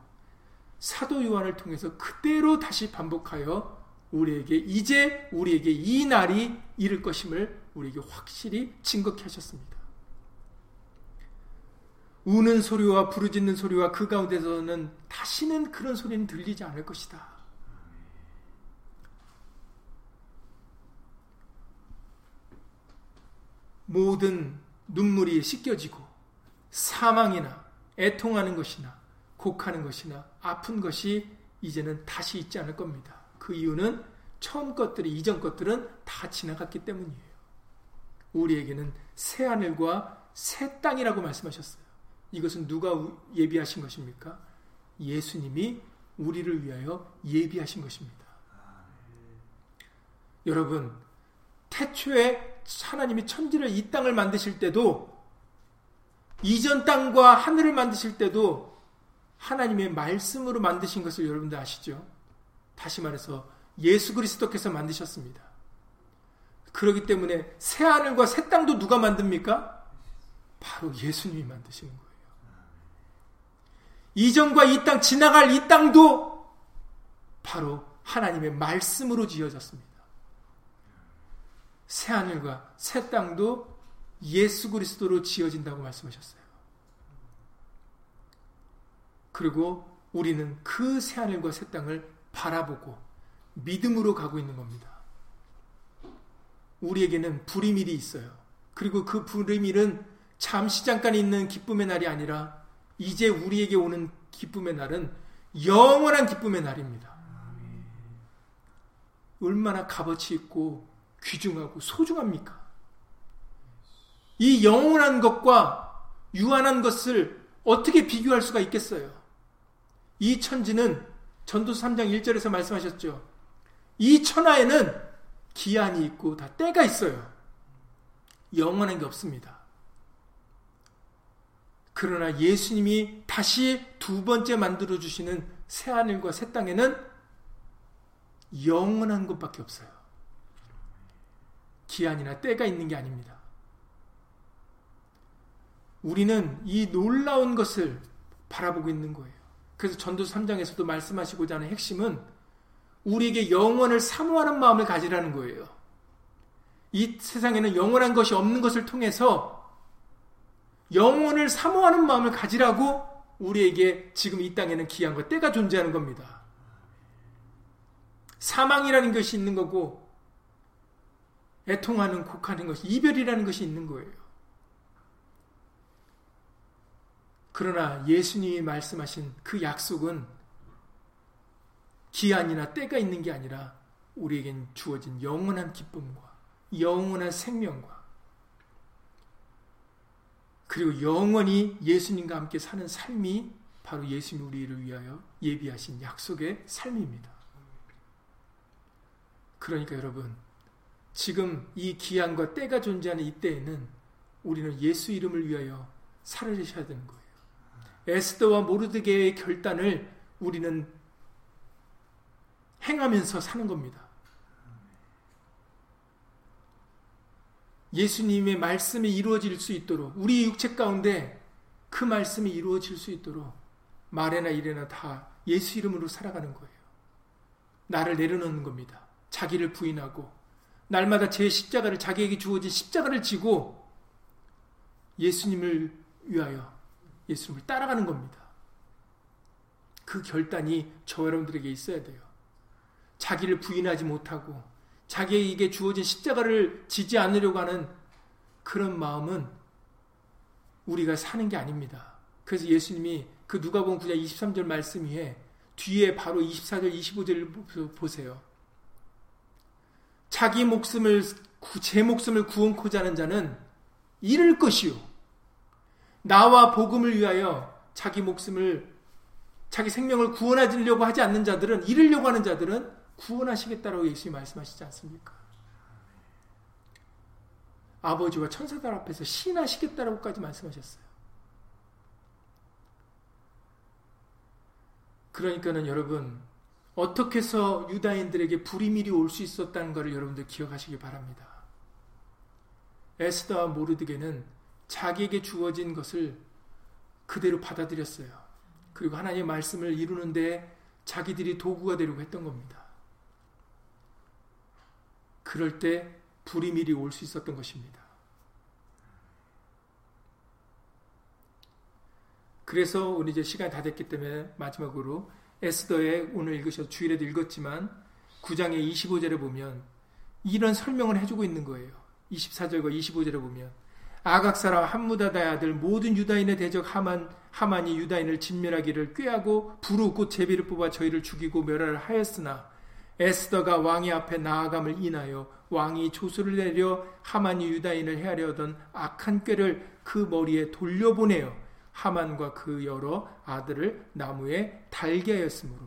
사도 요한을 통해서 그대로 다시 반복하여 우리에게 이제 우리에게 이 날이 이를 것임을 우리에게 확실히 증거케 하셨습니다. 우는 소리와 부르짖는 소리와 그 가운데서는 다시는 그런 소리는 들리지 않을 것이다. 모든 눈물이 씻겨지고 사망이나 애통하는 것이나 곡하는 것이나 아픈 것이 이제는 다시 있지 않을 겁니다. 그 이유는 처음 것들이 이전 것들은 다 지나갔기 때문이에요. 우리에게는 새 하늘과 새 땅이라고 말씀하셨어요. 이것은 누가 예비하신 것입니까? 예수님이 우리를 위하여 예비하신 것입니다. 여러분, 태초에 하나님이 천지를 이 땅을 만드실 때도 이전 땅과 하늘을 만드실 때도 하나님의 말씀으로 만드신 것을 여러분들 아시죠? 다시 말해서 예수 그리스도께서 만드셨습니다. 그렇기 때문에 새 하늘과 새 땅도 누가 만듭니까? 바로 예수님이 만드시는 거예요. 이전과 이 땅 지나갈 이 땅도 바로 하나님의 말씀으로 지어졌습니다. 새 하늘과 새 땅도 예수 그리스도로 지어진다고 말씀하셨어요. 그리고 우리는 그 새 하늘과 새 땅을 바라보고 믿음으로 가고 있는 겁니다. 우리에게는 불임일이 있어요. 그리고 그 불임일은 잠시 잠깐 있는 기쁨의 날이 아니라 이제 우리에게 오는 기쁨의 날은 영원한 기쁨의 날입니다. 얼마나 값어치 있고 귀중하고 소중합니까? 이 영원한 것과 유한한 것을 어떻게 비교할 수가 있겠어요? 이 천지는 전도 3장 1절에서 말씀하셨죠. 이 천하에는 기한이 있고 다 때가 있어요. 영원한 게 없습니다. 그러나 예수님이 다시 두 번째 만들어 주시는 새 하늘과 새 땅에는 영원한 것밖에 없어요. 기한이나 때가 있는 게 아닙니다. 우리는 이 놀라운 것을 바라보고 있는 거예요. 그래서 전도 3장에서도 말씀하시고자 하는 핵심은 우리에게 영원을 사모하는 마음을 가지라는 거예요. 이 세상에는 영원한 것이 없는 것을 통해서 영원을 사모하는 마음을 가지라고 우리에게 지금 이 땅에는 기한과 때가 존재하는 겁니다. 사망이라는 것이 있는 거고 애통하는 곡하는 것이 이별이라는 것이 있는 거예요. 그러나 예수님이 말씀하신 그 약속은 기한이나 때가 있는 게 아니라 우리에겐 주어진 영원한 기쁨과 영원한 생명과 그리고 영원히 예수님과 함께 사는 삶이 바로 예수님 우리를 위하여 예비하신 약속의 삶입니다. 그러니까 여러분 지금 이 기한과 때가 존재하는 이때에는 우리는 예수 이름을 위하여 살아주셔야 되는 거예요. 에스더와 모르드게의 결단을 우리는 행하면서 사는 겁니다. 예수님의 말씀이 이루어질 수 있도록 우리 육체 가운데 그 말씀이 이루어질 수 있도록 말에나 일에나 다 예수 이름으로 살아가는 거예요. 나를 내려놓는 겁니다. 자기를 부인하고 날마다 제 십자가를 자기에게 주어진 십자가를 지고 예수님을 위하여 예수님을 따라가는 겁니다. 그 결단이 저 여러분들에게 있어야 돼요. 자기를 부인하지 못하고 자기에게 주어진 십자가를 지지 않으려고 하는 그런 마음은 우리가 사는 게 아닙니다. 그래서 예수님이 그 누가복음 9장 23절 말씀 위에 뒤에 바로 24절 25절을 보세요. 자기 목숨을 제 목숨을 구원코자 하는 자는 잃을 것이요 나와 복음을 위하여 자기 목숨을 자기 생명을 구원하려고 하지 않는 자들은 잃으려고 하는 자들은 구원하시겠다라고 예수님이 말씀하시지 않습니까? 아버지와 천사들 앞에서 신하시겠다라고까지 말씀하셨어요. 그러니까는 여러분 어떻게 해서 유다인들에게 불이밀이 올 수 있었다는 것을 여러분들 기억하시기 바랍니다. 에스더와 모르드게는 자기에게 주어진 것을 그대로 받아들였어요. 그리고 하나님의 말씀을 이루는데 자기들이 도구가 되려고 했던 겁니다. 그럴 때 불이밀이 올수 있었던 것입니다. 그래서 오늘 이제 시간이 다 됐기 때문에 마지막으로 에스더의 오늘 읽으셔 주일에도 읽었지만 9장의 25절에 보면 이런 설명을 해주고 있는 거예요. 24절과 25절에 보면 아각 사람 함무다다의 아들 모든 유다인의 대적 하만 하만이 유다인을 진멸하기를 꾀하고 부르 곧 제비를 뽑아 저희를 죽이고 멸하를 하였으나 에스더가 왕의 앞에 나아감을 인하여 왕이 조수를 내려 하만이 유다인을 헤아려던 악한 꾀를 그 머리에 돌려보내어 하만과 그 여러 아들을 나무에 달게 하였으므로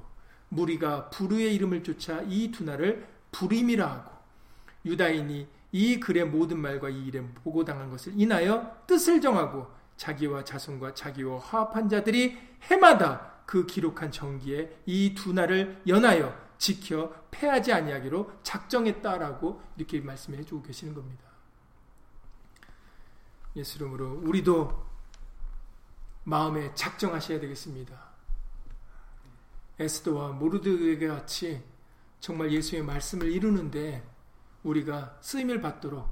무리가 부르의 이름을 쫓아 이 두나를 부림이라 하고 유다인이 이 글의 모든 말과 이 일에 보고당한 것을 인하여 뜻을 정하고 자기와 자손과 자기와 화합한 자들이 해마다 그 기록한 정기에 이 두나를 연하여 지켜 패하지 아니하기로 작정했다라고 이렇게 말씀해 주고 계시는 겁니다. 예수 이름으로 우리도 마음에 작정하셔야 되겠습니다. 에스더와 모르드에게 같이 정말 예수의 말씀을 이루는데 우리가 쓰임을 받도록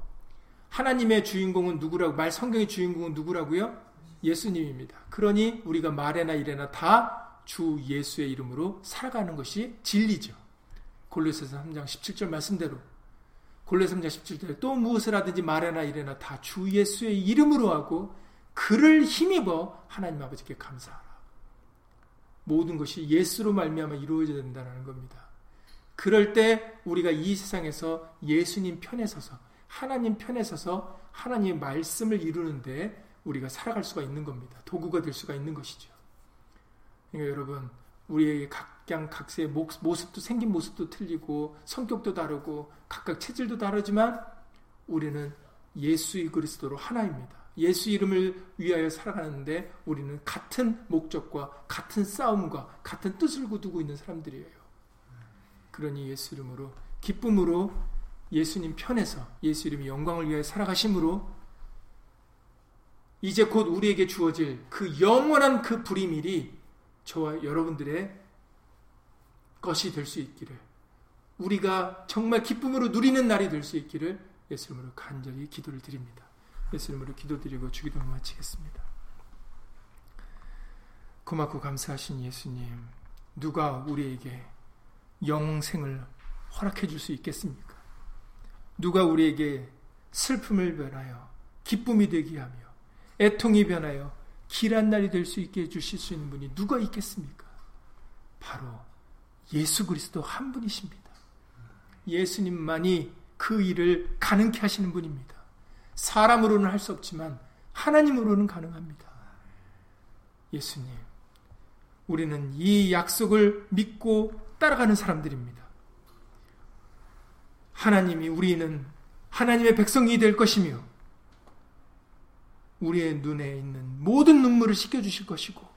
하나님의 주인공은 누구라고 말 성경의 주인공은 누구라고요? 예수님입니다. 그러니 우리가 말에나 일에나 다 주 예수의 이름으로 살아가는 것이 진리죠. 골로새서 3장 17절 말씀대로 골로새 3장 17절에 또 무엇을 하든지 말에나 일에나 다 주 예수의 이름으로 하고 그를 힘입어 하나님 아버지께 감사하라. 모든 것이 예수로 말미암아 이루어져야 된다는 겁니다. 그럴 때 우리가 이 세상에서 예수님 편에 서서 하나님 편에 서서 하나님의 말씀을 이루는데 우리가 살아갈 수가 있는 겁니다. 도구가 될 수가 있는 것이죠. 그러니까 여러분 우리에게 각양 각세의 모습도 생긴 모습도 틀리고 성격도 다르고 각각 체질도 다르지만 우리는 예수 그리스도로 하나입니다. 예수 이름을 위하여 살아가는데 우리는 같은 목적과 같은 싸움과 같은 뜻을 두고 있는 사람들이에요. 그러니 예수 이름으로 기쁨으로 예수님 편에서 예수 이름의 영광을 위하여 살아가심으로 이제 곧 우리에게 주어질 그 영원한 그 불이밀이 저와 여러분들의 것이 될 수 있기를 우리가 정말 기쁨으로 누리는 날이 될 수 있기를 예수 이름으로 간절히 기도를 드립니다. 예수 이름으로 기도드리고 주기도 마치겠습니다. 고맙고 감사하신 예수님 누가 우리에게 영생을 허락해 줄 수 있겠습니까? 누가 우리에게 슬픔을 변하여 기쁨이 되게 하며 애통이 변하여 길한 날이 될 수 있게 해주실 수 있는 분이 누가 있겠습니까? 바로 예수 그리스도 한 분이십니다. 예수님만이 그 일을 가능케 하시는 분입니다. 사람으로는 할 수 없지만 하나님으로는 가능합니다. 예수님, 우리는 이 약속을 믿고 따라가는 사람들입니다. 하나님이 우리는 하나님의 백성이 될 것이며 우리의 눈에 있는 모든 눈물을 씻겨주실 것이고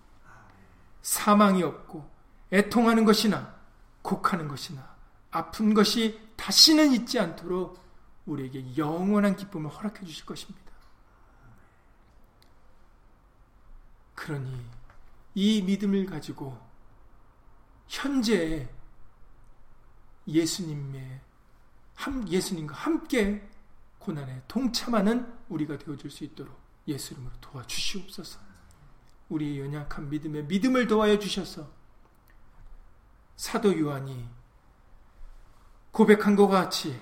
사망이 없고 애통하는 것이나 곡하는 것이나 아픈 것이 다시는 있지 않도록 우리에게 영원한 기쁨을 허락해 주실 것입니다. 그러니 이 믿음을 가지고 현재 예수님의 예수님과 함께 고난에 동참하는 우리가 되어줄 수 있도록 예수 이름으로 도와주시옵소서. 우리 연약한 믿음에 믿음을 도와여 주셔서 사도 요한이 고백한 것 같이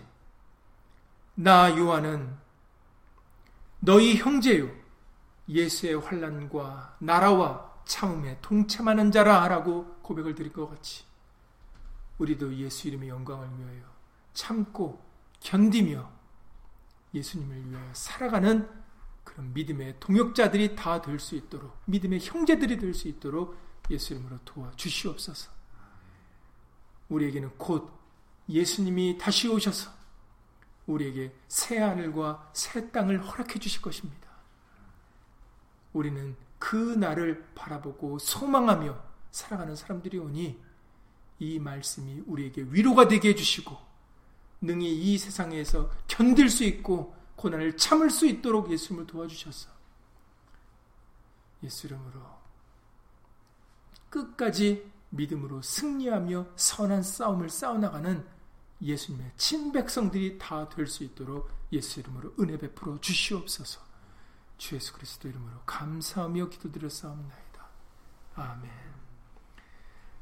나 요한은 너희 형제요 예수의 환란과 나라와 참음에 동참하는 자라라고 고백을 드릴 것 같이 우리도 예수 이름의 영광을 위하여 참고 견디며 예수님을 위하여 살아가는 그런 믿음의 동역자들이 다 될 수 있도록 믿음의 형제들이 될 수 있도록 예수 이름으로 도와 주시옵소서. 우리에게는 곧 예수님이 다시 오셔서 우리에게 새 하늘과 새 땅을 허락해 주실 것입니다. 우리는 그 날을 바라보고 소망하며 살아가는 사람들이 오니 이 말씀이 우리에게 위로가 되게 해주시고 능히 이 세상에서 견딜 수 있고 고난을 참을 수 있도록 예수님을 도와주셔서 예수 이름으로 끝까지 믿음으로 승리하며 선한 싸움을 싸워나가는 예수님의 친백성들이 다 될 수 있도록 예수 이름으로 은혜 베풀어 주시옵소서. 주 예수 그리스도 이름으로 감사하며 기도드렸사옵나이다. 아멘.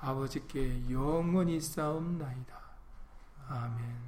아버지께 영원히 싸움나이다. 아멘.